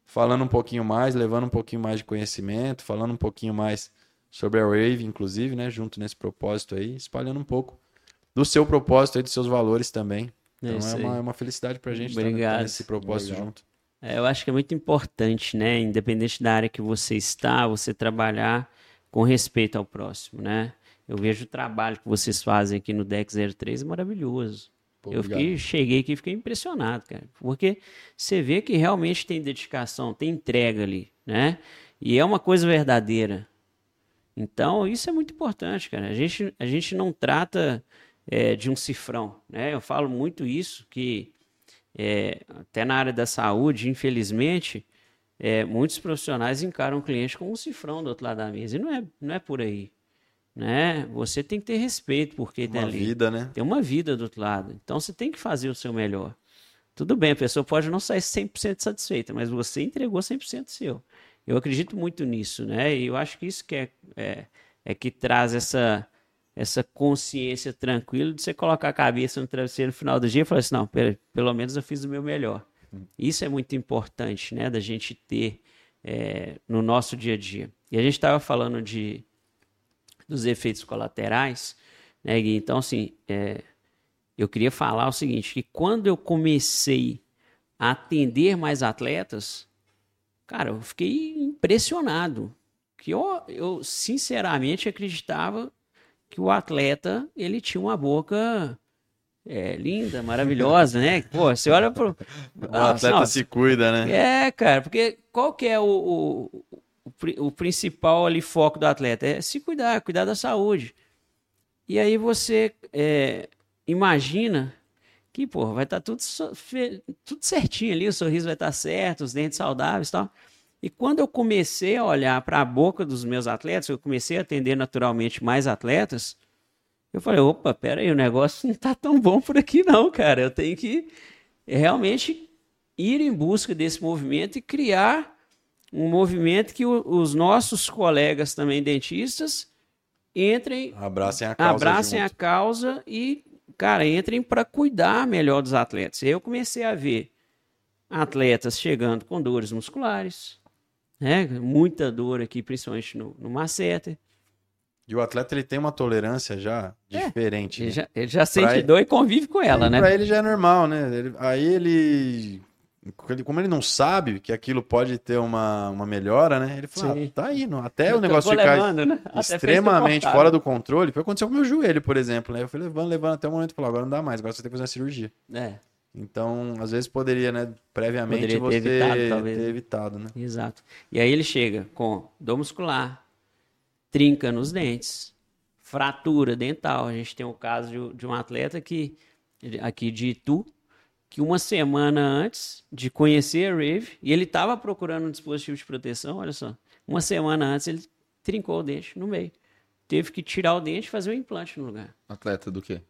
[SPEAKER 4] falando um pouquinho mais, levando um pouquinho mais de conhecimento, falando um pouquinho mais sobre a Wave, inclusive, né? Junto nesse propósito aí, espalhando um pouco do seu propósito e dos seus valores também. Então é, é uma, é uma felicidade pra gente
[SPEAKER 5] Obrigado. estar
[SPEAKER 4] nesse propósito Obrigado. junto.
[SPEAKER 5] É, eu acho que é muito importante, né? Independente da área que você está, você trabalhar com respeito ao próximo, né? Eu vejo o trabalho que vocês fazem aqui no Deck 03 é maravilhoso. Pô, eu fiquei, cheguei aqui e fiquei impressionado, cara. Porque você vê que realmente tem dedicação, tem entrega ali, né? E é uma coisa verdadeira. Então, isso é muito importante, cara. A gente, a gente não trata é, de um cifrão, né? Eu falo muito isso, que é, até na área da saúde, infelizmente, é, muitos profissionais encaram o cliente como um cifrão do outro lado da mesa. E não é, não é por aí. Né? Você tem que ter respeito porque
[SPEAKER 4] uma ali. vida, né?
[SPEAKER 5] Tem uma vida do outro lado. Então você tem que fazer o seu melhor. Tudo bem, a pessoa pode não sair 100% satisfeita, mas você entregou 100% seu. Eu acredito muito nisso, né? E eu acho que isso que é, é, é que traz essa, essa consciência tranquila de você colocar a cabeça no travesseiro no final do dia e falar assim, não, pelo menos eu fiz o meu melhor. Isso é muito importante, né, da gente ter é, no nosso dia a dia. E a gente estava falando de dos efeitos colaterais, né, Gui? Então, assim, é, eu queria falar o seguinte, que quando eu comecei a atender mais atletas, cara, eu fiquei impressionado. Que eu, eu sinceramente acreditava que o atleta ele tinha uma boca é, linda, maravilhosa, né? Pô, você olha pro.
[SPEAKER 4] O ah, atleta não, se cuida,
[SPEAKER 5] né? É, cara, porque qual que é o, o, o, principal ali foco do atleta? É se cuidar, cuidar da saúde. E aí você é, imagina que, porra, vai estar tá tudo, tudo certinho ali, o sorriso vai estar tá certo, os dentes saudáveis e tal. E quando eu comecei a olhar para a boca dos meus atletas, eu comecei a atender naturalmente mais atletas, eu falei, opa, pera aí, o negócio não está tão bom por aqui não, cara. Eu tenho que realmente ir em busca desse movimento e criar um movimento que o, os nossos colegas também dentistas entrem,
[SPEAKER 4] abracem a causa,
[SPEAKER 5] abracem a causa e, cara, entrem para cuidar melhor dos atletas. Eu comecei a ver atletas chegando com dores musculares, né? Muita dor aqui, principalmente no, no masseter.
[SPEAKER 4] E o atleta ele tem uma tolerância já é, diferente.
[SPEAKER 5] Ele,
[SPEAKER 4] né?
[SPEAKER 5] já, ele já sente ele, dor e convive com ela, né?
[SPEAKER 4] Pra ele já é normal, né? Ele, aí ele como ele não sabe que aquilo pode ter uma, uma melhora, né? Ele fala, ah, tá aí, não, até o negócio ficar levando, né? extremamente fora do controle. Foi acontecer com o meu joelho, por exemplo. Né? Eu fui levando, levando até o momento e falou, agora não dá mais, agora você tem que fazer uma cirurgia.
[SPEAKER 5] É.
[SPEAKER 4] Então, às vezes poderia, né, previamente poderia ter você evitado, ter evitado, né?
[SPEAKER 5] Exato. E aí ele chega com dor muscular, trinca nos dentes, fratura dental. A gente tem o caso de, um atleta que aqui de Itu, que uma semana antes de conhecer a Rave, e ele estava procurando um dispositivo de proteção, olha só, uma semana antes ele trincou o dente no meio. Teve que tirar o dente e fazer o um implante no lugar.
[SPEAKER 7] Atleta do quê?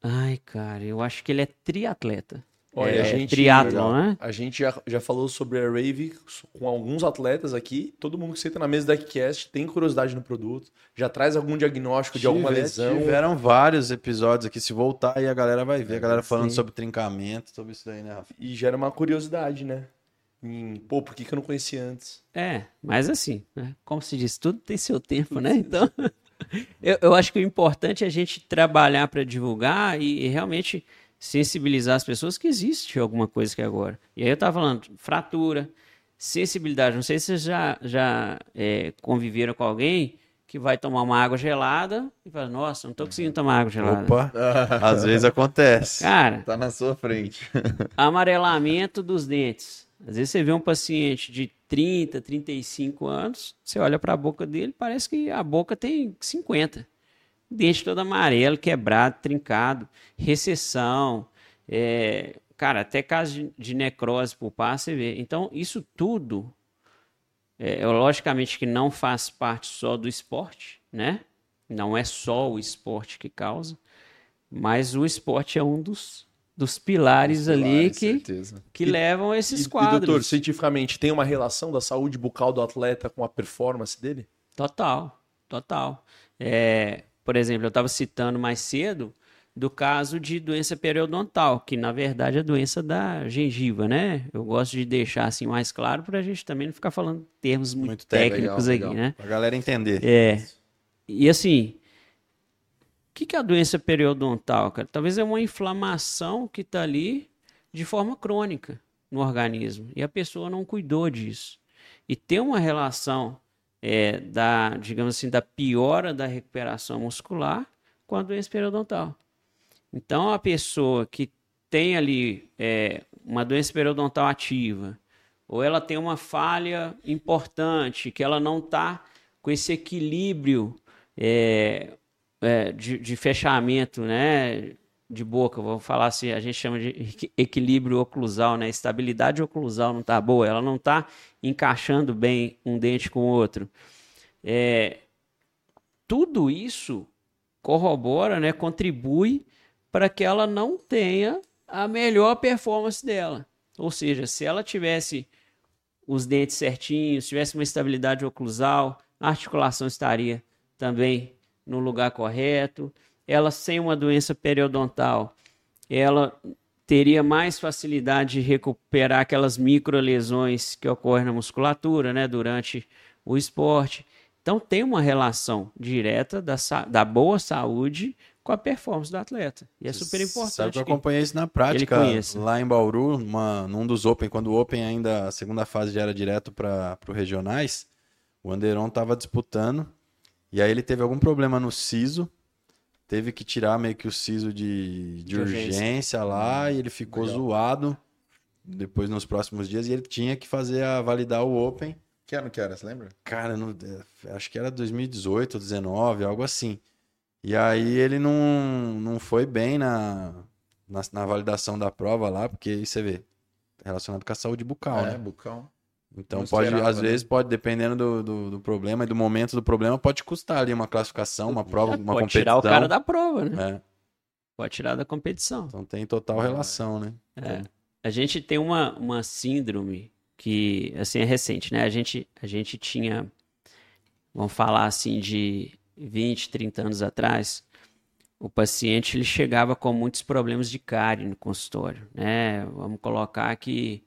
[SPEAKER 5] Ai, cara, eu acho que ele é triatleta.
[SPEAKER 6] Olha, é, a gente, triatlon, né? A gente já, já falou sobre a Rave com alguns atletas aqui. Todo mundo que senta na mesa da Deckcast tem curiosidade no produto, já traz algum diagnóstico de alguma lesão.
[SPEAKER 4] Tiveram vários episódios aqui. Se voltar aí, a galera vai ver. A galera falando Sim. sobre trincamento, sobre isso daí, né, Rafa?
[SPEAKER 6] E gera uma curiosidade, né? Em, pô, por que, que eu não conhecia antes?
[SPEAKER 5] É, mas assim, né? como se diz, tudo tem seu tempo, né? Então, eu, eu acho que o importante é a gente trabalhar para divulgar e, e realmente sensibilizar as pessoas que existe alguma coisa que é agora. E aí eu estava falando, fratura, sensibilidade. Não sei se vocês já, já é, conviveram com alguém que vai tomar uma água gelada e fala, nossa, não estou conseguindo tomar água gelada.
[SPEAKER 4] Opa, às vezes acontece.
[SPEAKER 5] Cara,
[SPEAKER 7] tá na sua frente.
[SPEAKER 5] amarelamento dos dentes. Às vezes você vê um paciente de 30, 35 anos, você olha para a boca dele, parece que a boca tem 50 dente todo amarelo, quebrado, trincado, recessão, é, cara, até caso de, necrose pulpar, você vê. Então, isso tudo, é, é, logicamente que não faz parte só do esporte, né? Não é só o esporte que causa, mas o esporte é um dos, dos pilares, ali que, que e, levam esses
[SPEAKER 6] e,
[SPEAKER 5] quadros.
[SPEAKER 6] E, doutor, cientificamente, tem uma relação da saúde bucal do atleta com a performance dele?
[SPEAKER 5] Total, total. É, por exemplo, eu estava citando mais cedo do caso de doença periodontal, que na verdade é a doença da gengiva, né? Eu gosto de deixar assim mais claro para a gente também não ficar falando termos muito, muito técnicos legal, aqui, legal. né?
[SPEAKER 4] Para a galera entender.
[SPEAKER 5] É. E assim, o que, que é a doença periodontal, cara? Talvez é uma inflamação que está ali de forma crônica no organismo e a pessoa não cuidou disso. E tem uma relação é, da, digamos assim, da piora da recuperação muscular com a doença periodontal. Então, a pessoa que tem ali é, uma doença periodontal ativa, ou ela tem uma falha importante, que ela não está com esse equilíbrio é, é, de, de, fechamento, né, de boca, vamos falar assim, a gente chama de equilíbrio oclusal, né? Estabilidade oclusal não está boa, ela não está encaixando bem um dente com o outro. É, tudo isso corrobora, né, contribui para que ela não tenha a melhor performance dela. Ou seja, se ela tivesse os dentes certinhos, tivesse uma estabilidade oclusal, a articulação estaria também no lugar correto, ela sem uma doença periodontal, ela teria mais facilidade de recuperar aquelas microlesões que ocorrem na musculatura, né, durante o esporte. Então tem uma relação direta da, da boa saúde com a performance do atleta. E é super importante. Sabe
[SPEAKER 4] que eu acompanhei isso na prática lá em Bauru, uma, num dos Open, quando o Open ainda, a segunda fase já era direto para os regionais, o Anderon estava disputando, e aí ele teve algum problema no siso, teve que tirar meio que o siso de, de, de urgência. urgência. lá e ele ficou Legal. zoado depois nos próximos dias e ele tinha que fazer a validar o Open.
[SPEAKER 7] Que ano que era, você lembra?
[SPEAKER 4] Cara, não, é, acho que era 2018 ou 2019, algo assim. E aí ele não, não foi bem na, na, na validação da prova lá, porque aí você vê, relacionado com a saúde bucal,
[SPEAKER 7] É,
[SPEAKER 4] né?
[SPEAKER 7] bucal.
[SPEAKER 4] Então
[SPEAKER 7] Não
[SPEAKER 4] pode,
[SPEAKER 7] esperava,
[SPEAKER 4] às
[SPEAKER 7] né?
[SPEAKER 4] vezes pode, dependendo do, do, do problema e do momento do problema, pode custar ali uma classificação, uma prova, uma
[SPEAKER 5] Pode
[SPEAKER 4] competição.
[SPEAKER 5] tirar o cara da prova, né?
[SPEAKER 4] É,
[SPEAKER 5] Pode tirar da competição.
[SPEAKER 4] então tem total relação, né?
[SPEAKER 5] É. A gente tem uma, uma síndrome que, assim, é recente, né? A gente, a gente tinha, vamos falar assim, de 20, 30 anos atrás, o paciente ele chegava com muitos problemas de cárie no consultório, né? Vamos colocar que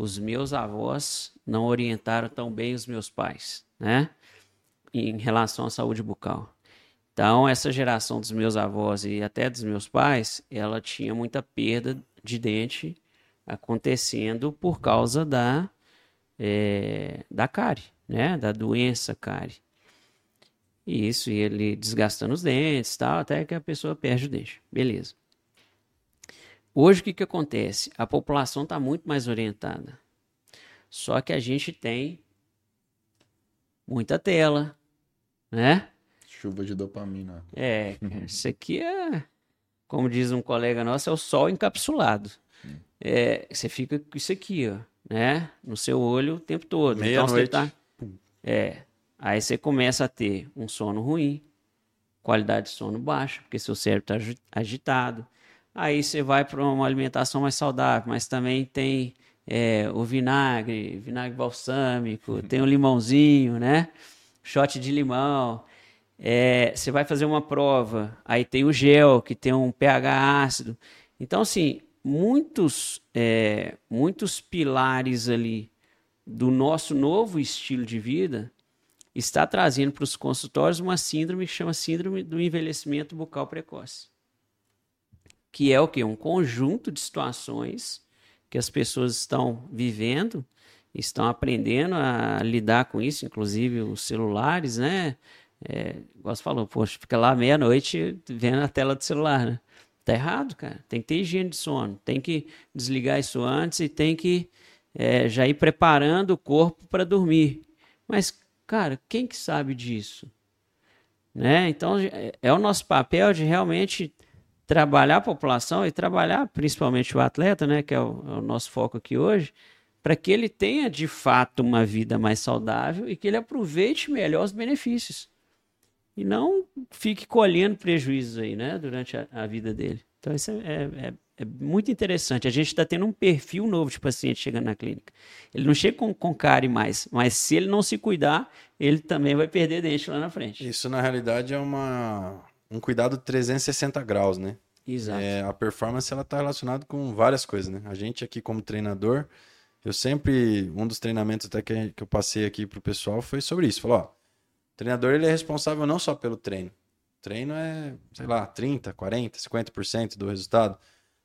[SPEAKER 5] os meus avós não orientaram tão bem os meus pais, né? Em relação à saúde bucal. Então, essa geração dos meus avós e até dos meus pais, ela tinha muita perda de dente acontecendo por causa da, eh, da cárie, né? Da doença cárie. E isso, e ele desgastando os dentes tal, até que a pessoa perde o dente. Beleza. Hoje, o que, que acontece? A população está muito mais orientada. Só que a gente tem muita tela, né?
[SPEAKER 7] Chuva de dopamina.
[SPEAKER 5] É, isso aqui é, como diz um colega nosso, é o sol encapsulado. É, você fica com isso aqui, ó, né? No seu olho o tempo todo. Então você
[SPEAKER 4] Meia-noite.
[SPEAKER 5] tá, é, aí você começa a ter um sono ruim, qualidade de sono baixa, porque seu cérebro está agitado. Aí você vai para uma alimentação mais saudável, mas também tem é, o vinagre, vinagre balsâmico, tem o limãozinho, né? Shot de limão. É, você vai fazer uma prova, aí tem o gel, que tem um pH ácido. Então, assim, muitos, é, muitos pilares ali do nosso novo estilo de vida está trazendo para os consultórios uma síndrome que chama síndrome do envelhecimento bucal precoce. Que é o quê? Um conjunto de situações que as pessoas estão vivendo, estão aprendendo a lidar com isso, inclusive os celulares, né? É, igual você falou, poxa, fica lá meia-noite vendo a tela do celular, né? Tá errado, cara. Tem que ter higiene de sono, tem que desligar isso antes e tem que é, já ir preparando o corpo para dormir. Mas, cara, quem que sabe disso? Né? Então, é, é o nosso papel de realmente trabalhar a população e trabalhar principalmente o atleta, né, que é o, é o nosso foco aqui hoje, para que ele tenha de fato uma vida mais saudável e que ele aproveite melhor os benefícios. E não fique colhendo prejuízos aí, né, durante a, a vida dele. Então, isso é, é, é- é muito interessante. A gente está tendo um perfil novo de paciente chegando na clínica. Ele não chega com, com cárie mais, mas se ele não se cuidar, ele também vai perder dente lá na frente.
[SPEAKER 4] Isso, na realidade, é uma, um cuidado 360 graus, né?
[SPEAKER 5] Exato.
[SPEAKER 4] É, a performance ela está relacionada com várias coisas, né? A gente aqui como treinador, eu sempre um dos treinamentos até que, que eu passei aqui pro pessoal foi sobre isso. Falou, ó, o treinador ele é responsável não só pelo treino. Treino é, sei lá, 30, 40, 50% do resultado.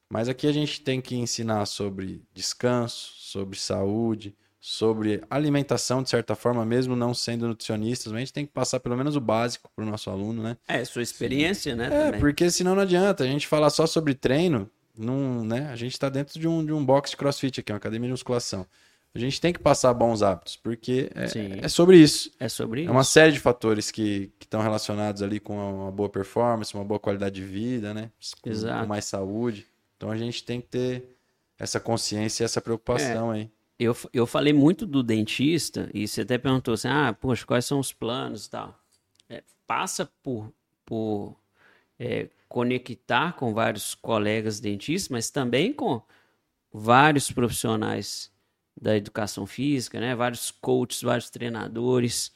[SPEAKER 4] Mas aqui a gente tem que ensinar sobre descanso, sobre saúde, sobre alimentação de certa forma, mesmo não sendo nutricionistas, mas a gente tem que passar pelo menos o básico para o nosso aluno, né?
[SPEAKER 5] É, sua experiência, né?
[SPEAKER 4] É,
[SPEAKER 5] também.
[SPEAKER 4] porque senão não adianta. A gente falar só sobre treino, não, né? A gente está dentro de um, de um box de crossfit aqui, uma academia de musculação. A gente tem que passar bons hábitos, porque
[SPEAKER 5] Sim.
[SPEAKER 4] é, é sobre isso.
[SPEAKER 5] É sobre
[SPEAKER 4] É
[SPEAKER 5] isso.
[SPEAKER 4] uma série de fatores que estão relacionados ali com uma boa performance, uma boa qualidade de vida, né? Com,
[SPEAKER 5] Exato.
[SPEAKER 4] com mais saúde. Então a gente tem que ter essa consciência e essa preocupação aí.
[SPEAKER 5] Eu, eu falei muito do dentista, e você até perguntou assim: ah, poxa, quais são os planos e tal. É, passa por, por é, conectar com vários colegas dentistas, mas também com vários profissionais da educação física, né? Vários coaches, vários treinadores,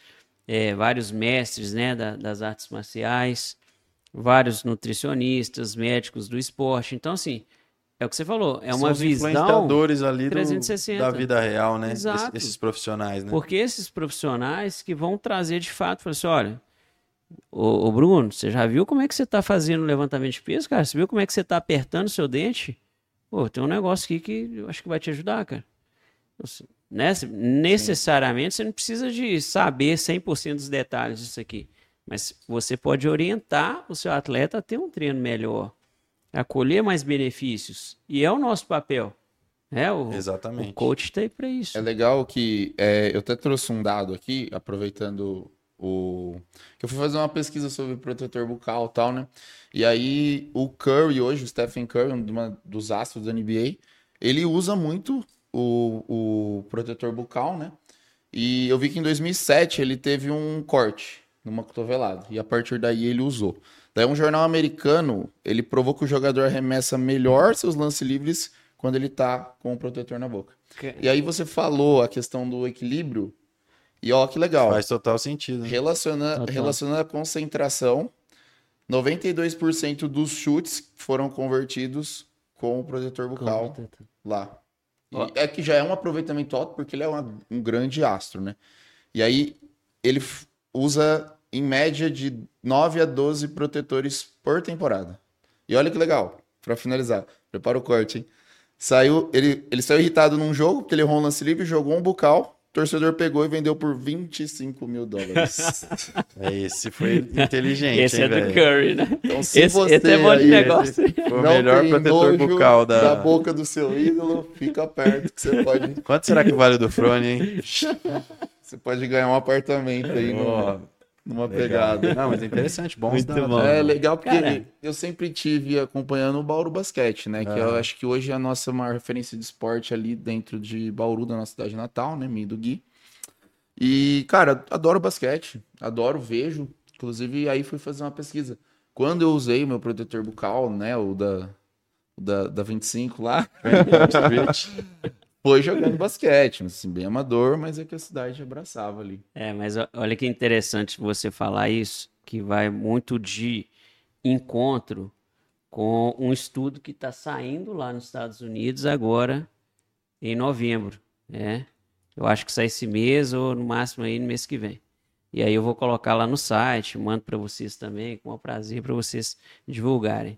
[SPEAKER 5] é, vários mestres, né? da- das artes marciais, vários nutricionistas, médicos do esporte. Então, assim, é o que você falou, é
[SPEAKER 4] São
[SPEAKER 5] uma
[SPEAKER 4] os
[SPEAKER 5] visão
[SPEAKER 4] influenciadores ali do-
[SPEAKER 5] 360.
[SPEAKER 4] da vida real, né?
[SPEAKER 5] Exato.
[SPEAKER 4] Esse- Esses profissionais, né?
[SPEAKER 5] Porque esses profissionais que vão trazer de fato, falar assim, olha, ô, ô, Bruno, você já viu como é que você está fazendo o levantamento de peso, cara? Você viu como é que você está apertando o seu dente? Pô, tem um negócio aqui que eu acho que vai te ajudar, cara. Você- né? Necessariamente você não precisa de saber 100% dos detalhes disso aqui. Mas você pode orientar o seu atleta a ter um treino melhor, a colher mais benefícios. E é o nosso papel. É, o,
[SPEAKER 4] Exatamente.
[SPEAKER 5] o coach está aí para isso.
[SPEAKER 7] É legal que é, eu até trouxe um dado aqui, aproveitando o que eu fui fazer uma pesquisa sobre protetor bucal e tal, né? E aí o Curry hoje, o Stephen Curry, um dos astros da NBA, ele usa muito o, o protetor bucal, né? E eu vi que em 2007 ele teve um corte numa cotovelada e a partir daí ele usou. Daí um jornal americano, ele provou que o jogador arremessa melhor seus lances livres quando ele tá com o protetor na boca. Que... E aí você falou a questão do equilíbrio, e ó que legal.
[SPEAKER 4] Faz total sentido. Né?
[SPEAKER 7] Relaciona, total. Relacionando a concentração, 92% dos chutes foram convertidos com o protetor bucal lá. é que já é um aproveitamento alto porque ele é uma, um grande astro, né? E aí ele usa em média de 9 a 12 protetores por temporada. E olha que legal, para finalizar, prepara o corte, hein? Saiu, ele, ele saiu irritado num jogo, porque ele errou um lance livre, jogou um bucal, o torcedor pegou e vendeu por 25 mil dólares.
[SPEAKER 4] é, esse foi inteligente.
[SPEAKER 5] Esse
[SPEAKER 4] hein,
[SPEAKER 5] é
[SPEAKER 4] véio?
[SPEAKER 5] do Curry, né?
[SPEAKER 7] Então, se esse,
[SPEAKER 5] esse é bom de
[SPEAKER 7] aí,
[SPEAKER 5] negócio.
[SPEAKER 4] Foi o melhor protetor bucal da...
[SPEAKER 7] da boca do seu ídolo, fica perto que você pode.
[SPEAKER 4] Quanto será que vale o do Frone, hein?
[SPEAKER 7] Você pode ganhar um apartamento aí oh. no numa legal. pegada.
[SPEAKER 4] Não, mas é interessante, bons Muito dados.
[SPEAKER 7] Bom. É legal porque Cara. eu sempre tive acompanhando o Bauru Basquete, né? Que eu acho que hoje é a nossa maior referência de esporte ali dentro de Bauru, da nossa cidade natal, né? Minha do Gui. E, cara, adoro basquete, adoro, vejo. Inclusive, aí fui fazer uma pesquisa. Quando eu usei o meu protetor bucal, né? O da, da, da 25 lá. foi jogando basquete, assim, bem amador, mas é que a cidade abraçava ali.
[SPEAKER 5] É, mas olha que interessante você falar isso, que vai muito de encontro com um estudo que está saindo lá nos Estados Unidos agora em novembro, né? Eu acho que sai esse mês ou no máximo aí no mês que vem. E aí eu vou colocar lá no site, mando para vocês também, com o prazer para vocês divulgarem.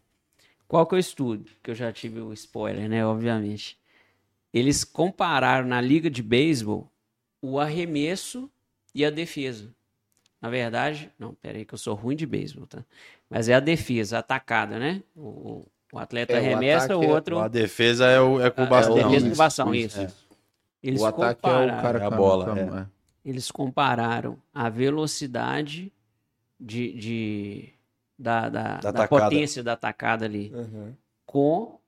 [SPEAKER 5] Qual que é o estudo? Que eu já tive o spoiler, né? Obviamente eles compararam na liga de beisebol o arremesso e a defesa. Na verdade, não, peraí que eu sou ruim de beisebol, tá? Mas é a defesa, a atacada, né? O, o atleta é, arremessa, o, o outro...
[SPEAKER 4] A defesa é o, é com o bastão.
[SPEAKER 5] A defesa com o bastão, isso. isso. É. Eles
[SPEAKER 7] o ataque é o cara
[SPEAKER 4] é a bola. É.
[SPEAKER 5] Eles compararam a velocidade de, de da, da, da, da potência da atacada ali uhum. com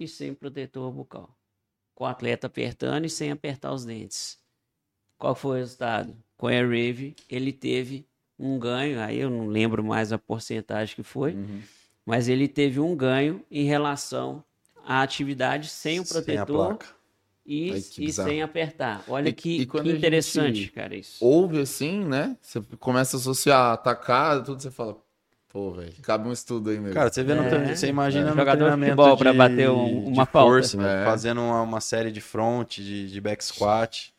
[SPEAKER 5] e sem protetor bucal com o atleta apertando e sem apertar os dentes. Qual foi o resultado? Com a Rave, ele teve um ganho, aí eu não lembro mais a porcentagem que foi, uhum. mas ele teve um ganho em relação à atividade sem o protetor sem e, Ai, e sem apertar. Olha e, que, e que interessante, cara, isso.
[SPEAKER 7] Ouve assim, né? Você começa a associar atacado, tudo, você fala, Pô, velho, cabe um estudo aí mesmo.
[SPEAKER 4] Cara, você vê no é. você imagina é.
[SPEAKER 5] no Jogador treinamento de,
[SPEAKER 4] para
[SPEAKER 5] bater um, uma
[SPEAKER 4] força, né? fazendo uma, uma, série de front, de, de back squat,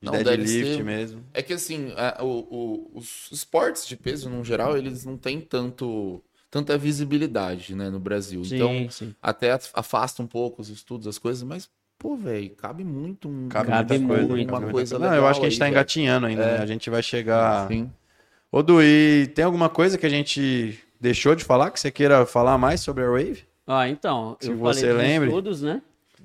[SPEAKER 4] de não, deadlift mesmo.
[SPEAKER 7] É que assim, a, o, o, os esportes de peso, no geral, eles não têm tanto tanta visibilidade, né, no Brasil. Sim, então, sim. até afasta um pouco os estudos, as coisas, mas Pô, velho, cabe muito um,
[SPEAKER 5] cabe, cabe muito,
[SPEAKER 7] coisa, uma coisa
[SPEAKER 4] Não, eu acho que a gente tá engatinhando ainda, né? É. A gente vai chegar Sim. Ô, Du, e tem alguma coisa que a gente deixou de falar que você queira falar mais sobre a Wave?
[SPEAKER 5] Ah, então,
[SPEAKER 4] Se eu você falei lembre.
[SPEAKER 5] estudos, né?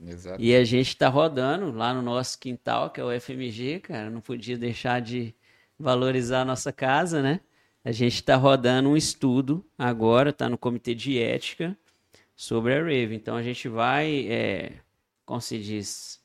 [SPEAKER 5] Exato. E a gente tá rodando lá no nosso quintal, que é o FMG, cara, não podia deixar de valorizar a nossa casa, né? A gente está rodando um estudo agora, está no comitê de ética sobre a Rave. Então a gente vai, é, como se diz,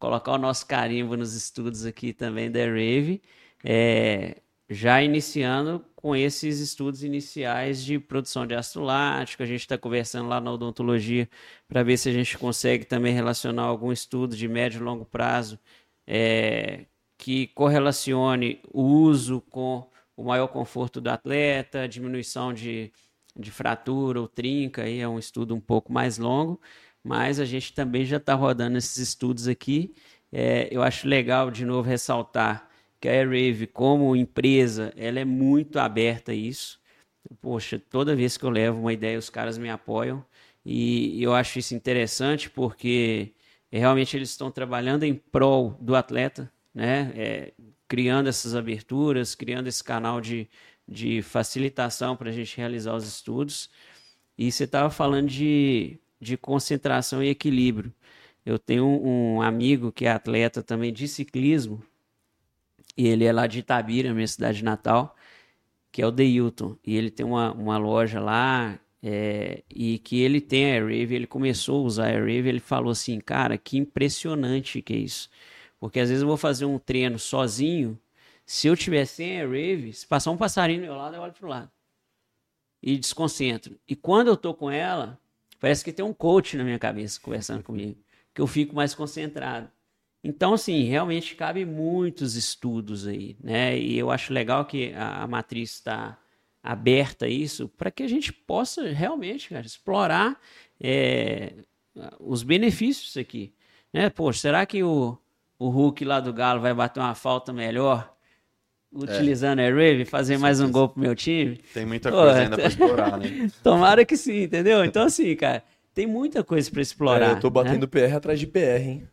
[SPEAKER 5] colocar o nosso carimbo nos estudos aqui também da Rave. É, já iniciando com esses estudos iniciais de produção de ácido lático. A gente está conversando lá na odontologia para ver se a gente consegue também relacionar algum estudo de médio e longo prazo é, que correlacione o uso com o maior conforto do atleta, diminuição de, de fratura ou trinca, aí é um estudo um pouco mais longo, mas a gente também já está rodando esses estudos aqui. É, eu acho legal, de novo, ressaltar que a Airwave, como empresa, ela é muito aberta a isso. Poxa, toda vez que eu levo uma ideia, os caras me apoiam. E eu acho isso interessante porque realmente eles estão trabalhando em prol do atleta, né? É, criando essas aberturas, criando esse canal de, de facilitação para a gente realizar os estudos. E você estava falando de, de concentração e equilíbrio. Eu tenho um, um amigo que é atleta também de ciclismo, E ele é lá de Itabira, minha cidade natal, que é o Deilton. E ele tem uma, uma loja lá é, e que ele tem a Airwave, ele começou a usar a Airwave, ele falou assim, cara, que impressionante que é isso. Porque às vezes eu vou fazer um treino sozinho, se eu tiver sem Airwave, se passar um passarinho do meu lado, eu olho pro lado. E desconcentro. E quando eu tô com ela, parece que tem um coach na minha cabeça conversando comigo, que eu fico mais concentrado. Então, assim, realmente cabe muitos estudos aí, né? E eu acho legal que a, a matriz está aberta a isso para que a gente possa realmente, cara, explorar é, os benefícios disso aqui. Né? Poxa, será que o, o Hulk lá do Galo vai bater uma falta melhor utilizando é. a Rave, fazer mais um gol pro meu time?
[SPEAKER 4] Tem muita coisa ainda para explorar, né?
[SPEAKER 5] Tomara que sim, entendeu? Então, assim, cara, tem muita coisa para explorar. É,
[SPEAKER 6] eu tô batendo né? PR atrás de PR, hein?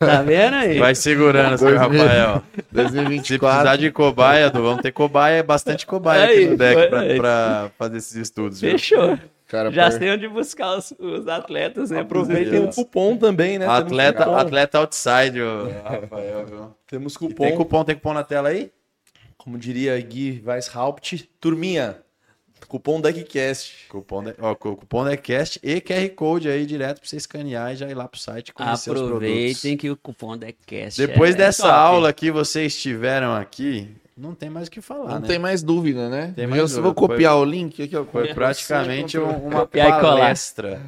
[SPEAKER 5] Tá vendo aí?
[SPEAKER 4] Vai segurando, seu Rafael. 2024. Se precisar de cobaia, vamos ter cobaia, bastante cobaia aí, aqui no deck para fazer esses estudos.
[SPEAKER 5] Fechou. Cara, Já sei onde buscar os, os atletas, né?
[SPEAKER 6] Aproveitem o cupom também, né?
[SPEAKER 4] Atleta, atleta outside, o Rafael, viu?
[SPEAKER 6] Temos cupom.
[SPEAKER 4] E tem cupom, tem cupom na tela aí?
[SPEAKER 6] Como diria Gui Weishaupt, turminha, Cupom DECCAST.
[SPEAKER 4] Cupom, de, ó, cupom DECCAST e QR Code aí direto para você escanear e já ir lá pro site conhecer
[SPEAKER 5] Aproveitem
[SPEAKER 4] os produtos.
[SPEAKER 5] Aproveitem que o cupom DECCAST
[SPEAKER 4] Depois é dessa top. aula que vocês tiveram aqui, não tem mais o que falar,
[SPEAKER 7] Não
[SPEAKER 4] né?
[SPEAKER 7] tem mais dúvida, né? Tem mais eu vou copiar foi, o link aqui. Ó,
[SPEAKER 4] foi praticamente uma palestra.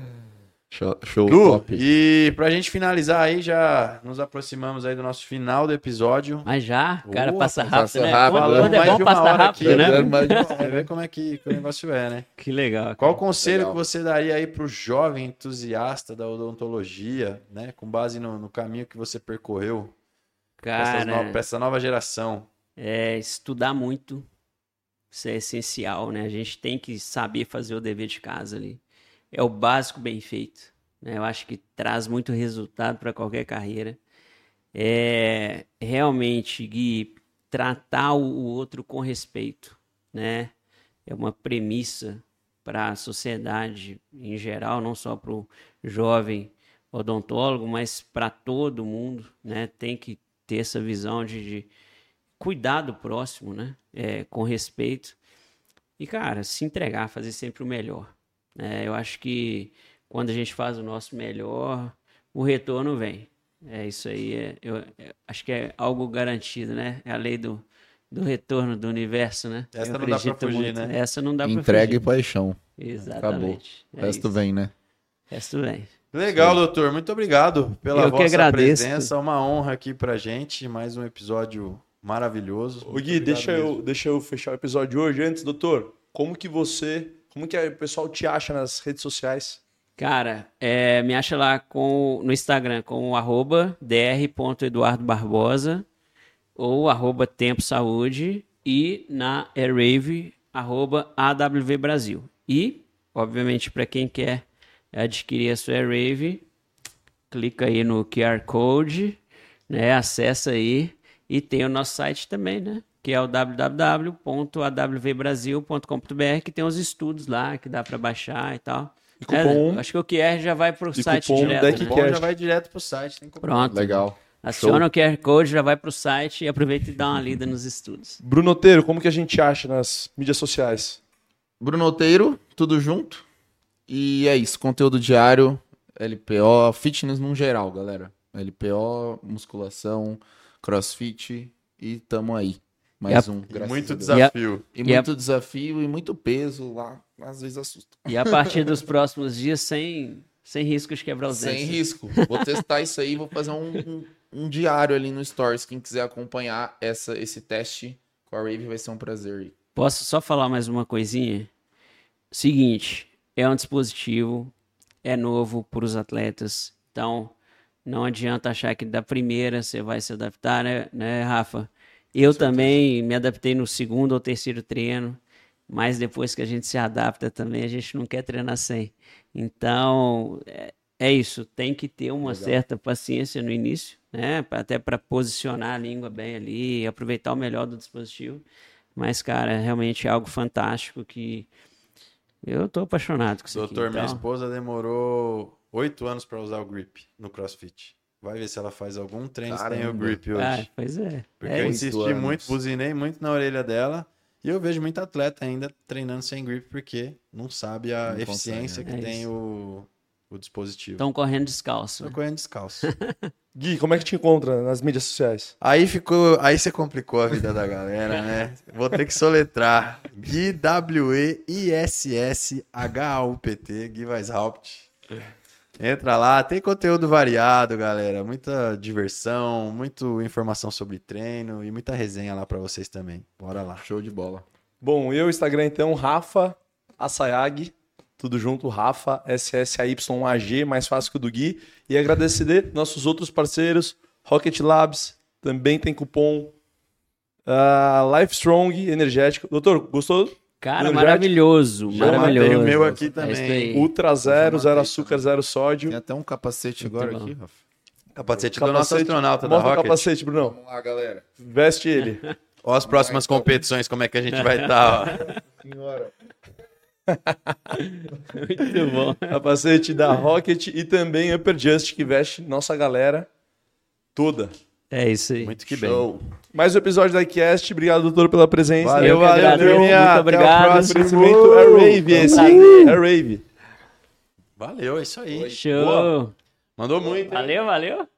[SPEAKER 7] Show, show
[SPEAKER 4] Lu, top. E pra gente finalizar aí, já nos aproximamos aí do nosso final do episódio.
[SPEAKER 5] Mas já? O cara passa rápido,
[SPEAKER 7] passa
[SPEAKER 5] né?
[SPEAKER 7] rápido.
[SPEAKER 5] Quando, quando é bom, passa rápido, aqui, né?
[SPEAKER 4] Você vê como é que, que, o negócio é, né?
[SPEAKER 5] Que legal.
[SPEAKER 4] Qual o conselho legal. que você daria aí pro jovem entusiasta da odontologia, né? Com base no, no caminho que você percorreu
[SPEAKER 5] cara,
[SPEAKER 4] pra, no, pra essa nova geração?
[SPEAKER 5] É estudar muito. Isso é essencial, né? A gente tem que saber fazer o dever de casa ali é o básico bem feito. Né? Eu acho que traz muito resultado para qualquer carreira. É realmente, Gui, tratar o outro com respeito, né? É uma premissa para a sociedade em geral, não só para o jovem odontólogo, mas para todo mundo, né? Tem que ter essa visão de, de cuidar do próximo, né? É, com respeito. E, cara, se entregar, fazer sempre o melhor. É, eu acho que quando a gente faz o nosso melhor, o retorno vem. É isso aí. É, eu, é, acho que é algo garantido, né? É a lei do, do retorno do universo, né?
[SPEAKER 4] Essa eu não dá pra fugir, muito. né?
[SPEAKER 5] Essa não dá
[SPEAKER 7] Entrega
[SPEAKER 5] pra fugir.
[SPEAKER 7] e paixão.
[SPEAKER 5] Exatamente.
[SPEAKER 7] Acabou.
[SPEAKER 5] É
[SPEAKER 7] o resto
[SPEAKER 5] isso.
[SPEAKER 7] vem, né?
[SPEAKER 5] O resto vem.
[SPEAKER 4] Legal, Sim. doutor. Muito obrigado pela
[SPEAKER 5] eu
[SPEAKER 4] vossa presença. Uma honra aqui pra gente. Mais um episódio maravilhoso.
[SPEAKER 6] O Gui, deixa eu, deixa eu fechar o episódio de hoje. Antes, doutor, como que você como que o pessoal te acha nas redes sociais?
[SPEAKER 5] Cara, é, me acha lá com, no Instagram com o arroba dr.eduardobarbosa ou arroba Tempo Saúde e na Airwave, arroba AWV Brasil. E, obviamente, para quem quer adquirir a sua Airwave, clica aí no QR Code, né, acessa aí e tem o nosso site também, né? que é o www.awvbrasil.com.br, que tem os estudos lá que dá para baixar e tal.
[SPEAKER 6] E cupom,
[SPEAKER 5] é, acho que o QR já vai para o site
[SPEAKER 6] cupom
[SPEAKER 5] direto.
[SPEAKER 4] O cupom já vai direto para o site.
[SPEAKER 5] Pronto.
[SPEAKER 7] Legal.
[SPEAKER 5] Aciona Show. o QR Code, já vai para o site e aproveita e dá uma lida nos estudos.
[SPEAKER 6] Bruno Oteiro, como que a gente acha nas mídias sociais?
[SPEAKER 7] Bruno Oteiro, tudo junto. E é isso, conteúdo diário, LPO, fitness no geral, galera. LPO, musculação, crossfit e tamo aí. Mais
[SPEAKER 4] a,
[SPEAKER 7] um,
[SPEAKER 4] graças muito desafio.
[SPEAKER 7] E, a, e muito a, desafio e muito peso lá, às vezes assusta.
[SPEAKER 5] E a partir dos próximos dias, sem, sem risco de quebrar os
[SPEAKER 7] sem
[SPEAKER 5] dentes.
[SPEAKER 7] Sem risco. Vou testar isso aí, vou fazer um, um, um, diário ali no Stories. Quem quiser acompanhar essa, esse teste com a Rave vai ser um prazer.
[SPEAKER 5] Posso só falar mais uma coisinha? Seguinte, é um dispositivo, é novo para os atletas, então não adianta achar que da primeira você vai se adaptar, né, né Rafa? Eu também me adaptei no segundo ou terceiro treino, mas depois que a gente se adapta também, a gente não quer treinar sem. Então, é, é isso, tem que ter uma Legal. certa paciência no início, né? Até para posicionar a língua bem ali, aproveitar o melhor do dispositivo. Mas, cara, realmente é algo fantástico que eu tô apaixonado com isso
[SPEAKER 4] Doutor,
[SPEAKER 5] aqui,
[SPEAKER 4] minha
[SPEAKER 5] então...
[SPEAKER 4] esposa demorou oito anos para usar o grip no CrossFit. Vai ver se ela faz algum treino se
[SPEAKER 7] Caramba.
[SPEAKER 4] tem o grip hoje.
[SPEAKER 5] Ah, pois é.
[SPEAKER 4] Porque
[SPEAKER 5] É
[SPEAKER 4] eu insisti
[SPEAKER 7] anos.
[SPEAKER 4] muito, buzinei muito na orelha dela. E eu vejo muito atleta ainda treinando sem grip porque não sabe a
[SPEAKER 7] Não
[SPEAKER 4] eficiência
[SPEAKER 7] consegue,
[SPEAKER 4] que
[SPEAKER 5] É
[SPEAKER 4] tem o, o dispositivo.
[SPEAKER 5] Estão correndo descalço.
[SPEAKER 4] Tô
[SPEAKER 5] né?
[SPEAKER 4] correndo descalço.
[SPEAKER 6] Gui, como é que te encontra nas mídias sociais?
[SPEAKER 4] aí ficou. Aí você complicou a vida da galera, né? Vou ter que soletrar. Gui W-E-I-S-S-H-A-U-P-T, Gui Weishaupt. Entra lá, tem conteúdo variado, galera. Muita diversão, muita informação sobre treino e muita resenha lá pra vocês também. Bora lá.
[SPEAKER 7] Show de bola.
[SPEAKER 6] Bom, eu, Instagram, então, Rafa Assayag. Tudo junto, Rafa, S-S-A-Y-A-G, mais fácil que o do Gui. E agradecer nossos outros parceiros, Rocket Labs, também tem cupom. Uh, Life Strong, energético. Doutor, gostou?
[SPEAKER 5] Cara,
[SPEAKER 6] Energético.
[SPEAKER 5] maravilhoso.
[SPEAKER 6] Já
[SPEAKER 5] Maravilhoso.
[SPEAKER 4] matei o meu aqui
[SPEAKER 5] É
[SPEAKER 4] também.
[SPEAKER 5] isso aí.
[SPEAKER 6] Ultra zero, zero açúcar, zero sódio.
[SPEAKER 7] Tem até um capacete agora
[SPEAKER 5] bom.
[SPEAKER 7] aqui, Rafa.
[SPEAKER 4] Capacete do nosso astronauta da
[SPEAKER 6] Mostra o
[SPEAKER 4] Rocket.
[SPEAKER 6] capacete, Brunão.
[SPEAKER 7] Vamos lá, galera.
[SPEAKER 6] Veste ele.
[SPEAKER 4] Ó as próximas competições, como é que a gente vai estar,
[SPEAKER 7] Senhora.
[SPEAKER 5] Muito bom.
[SPEAKER 6] capacete da Rocket e também Upper Just, que veste nossa galera toda.
[SPEAKER 5] É isso aí.
[SPEAKER 4] Muito que bem.
[SPEAKER 6] Mais um episódio da iCast. Obrigado, doutor, pela presença.
[SPEAKER 4] Valeu, valeu, turminha.
[SPEAKER 5] Muito
[SPEAKER 4] Até o
[SPEAKER 5] obrigado.
[SPEAKER 4] próximo.
[SPEAKER 6] É Rave esse. É Rave.
[SPEAKER 4] Valeu, é isso aí.
[SPEAKER 5] Show.
[SPEAKER 4] Mandou muito. hein?
[SPEAKER 5] Valeu, valeu.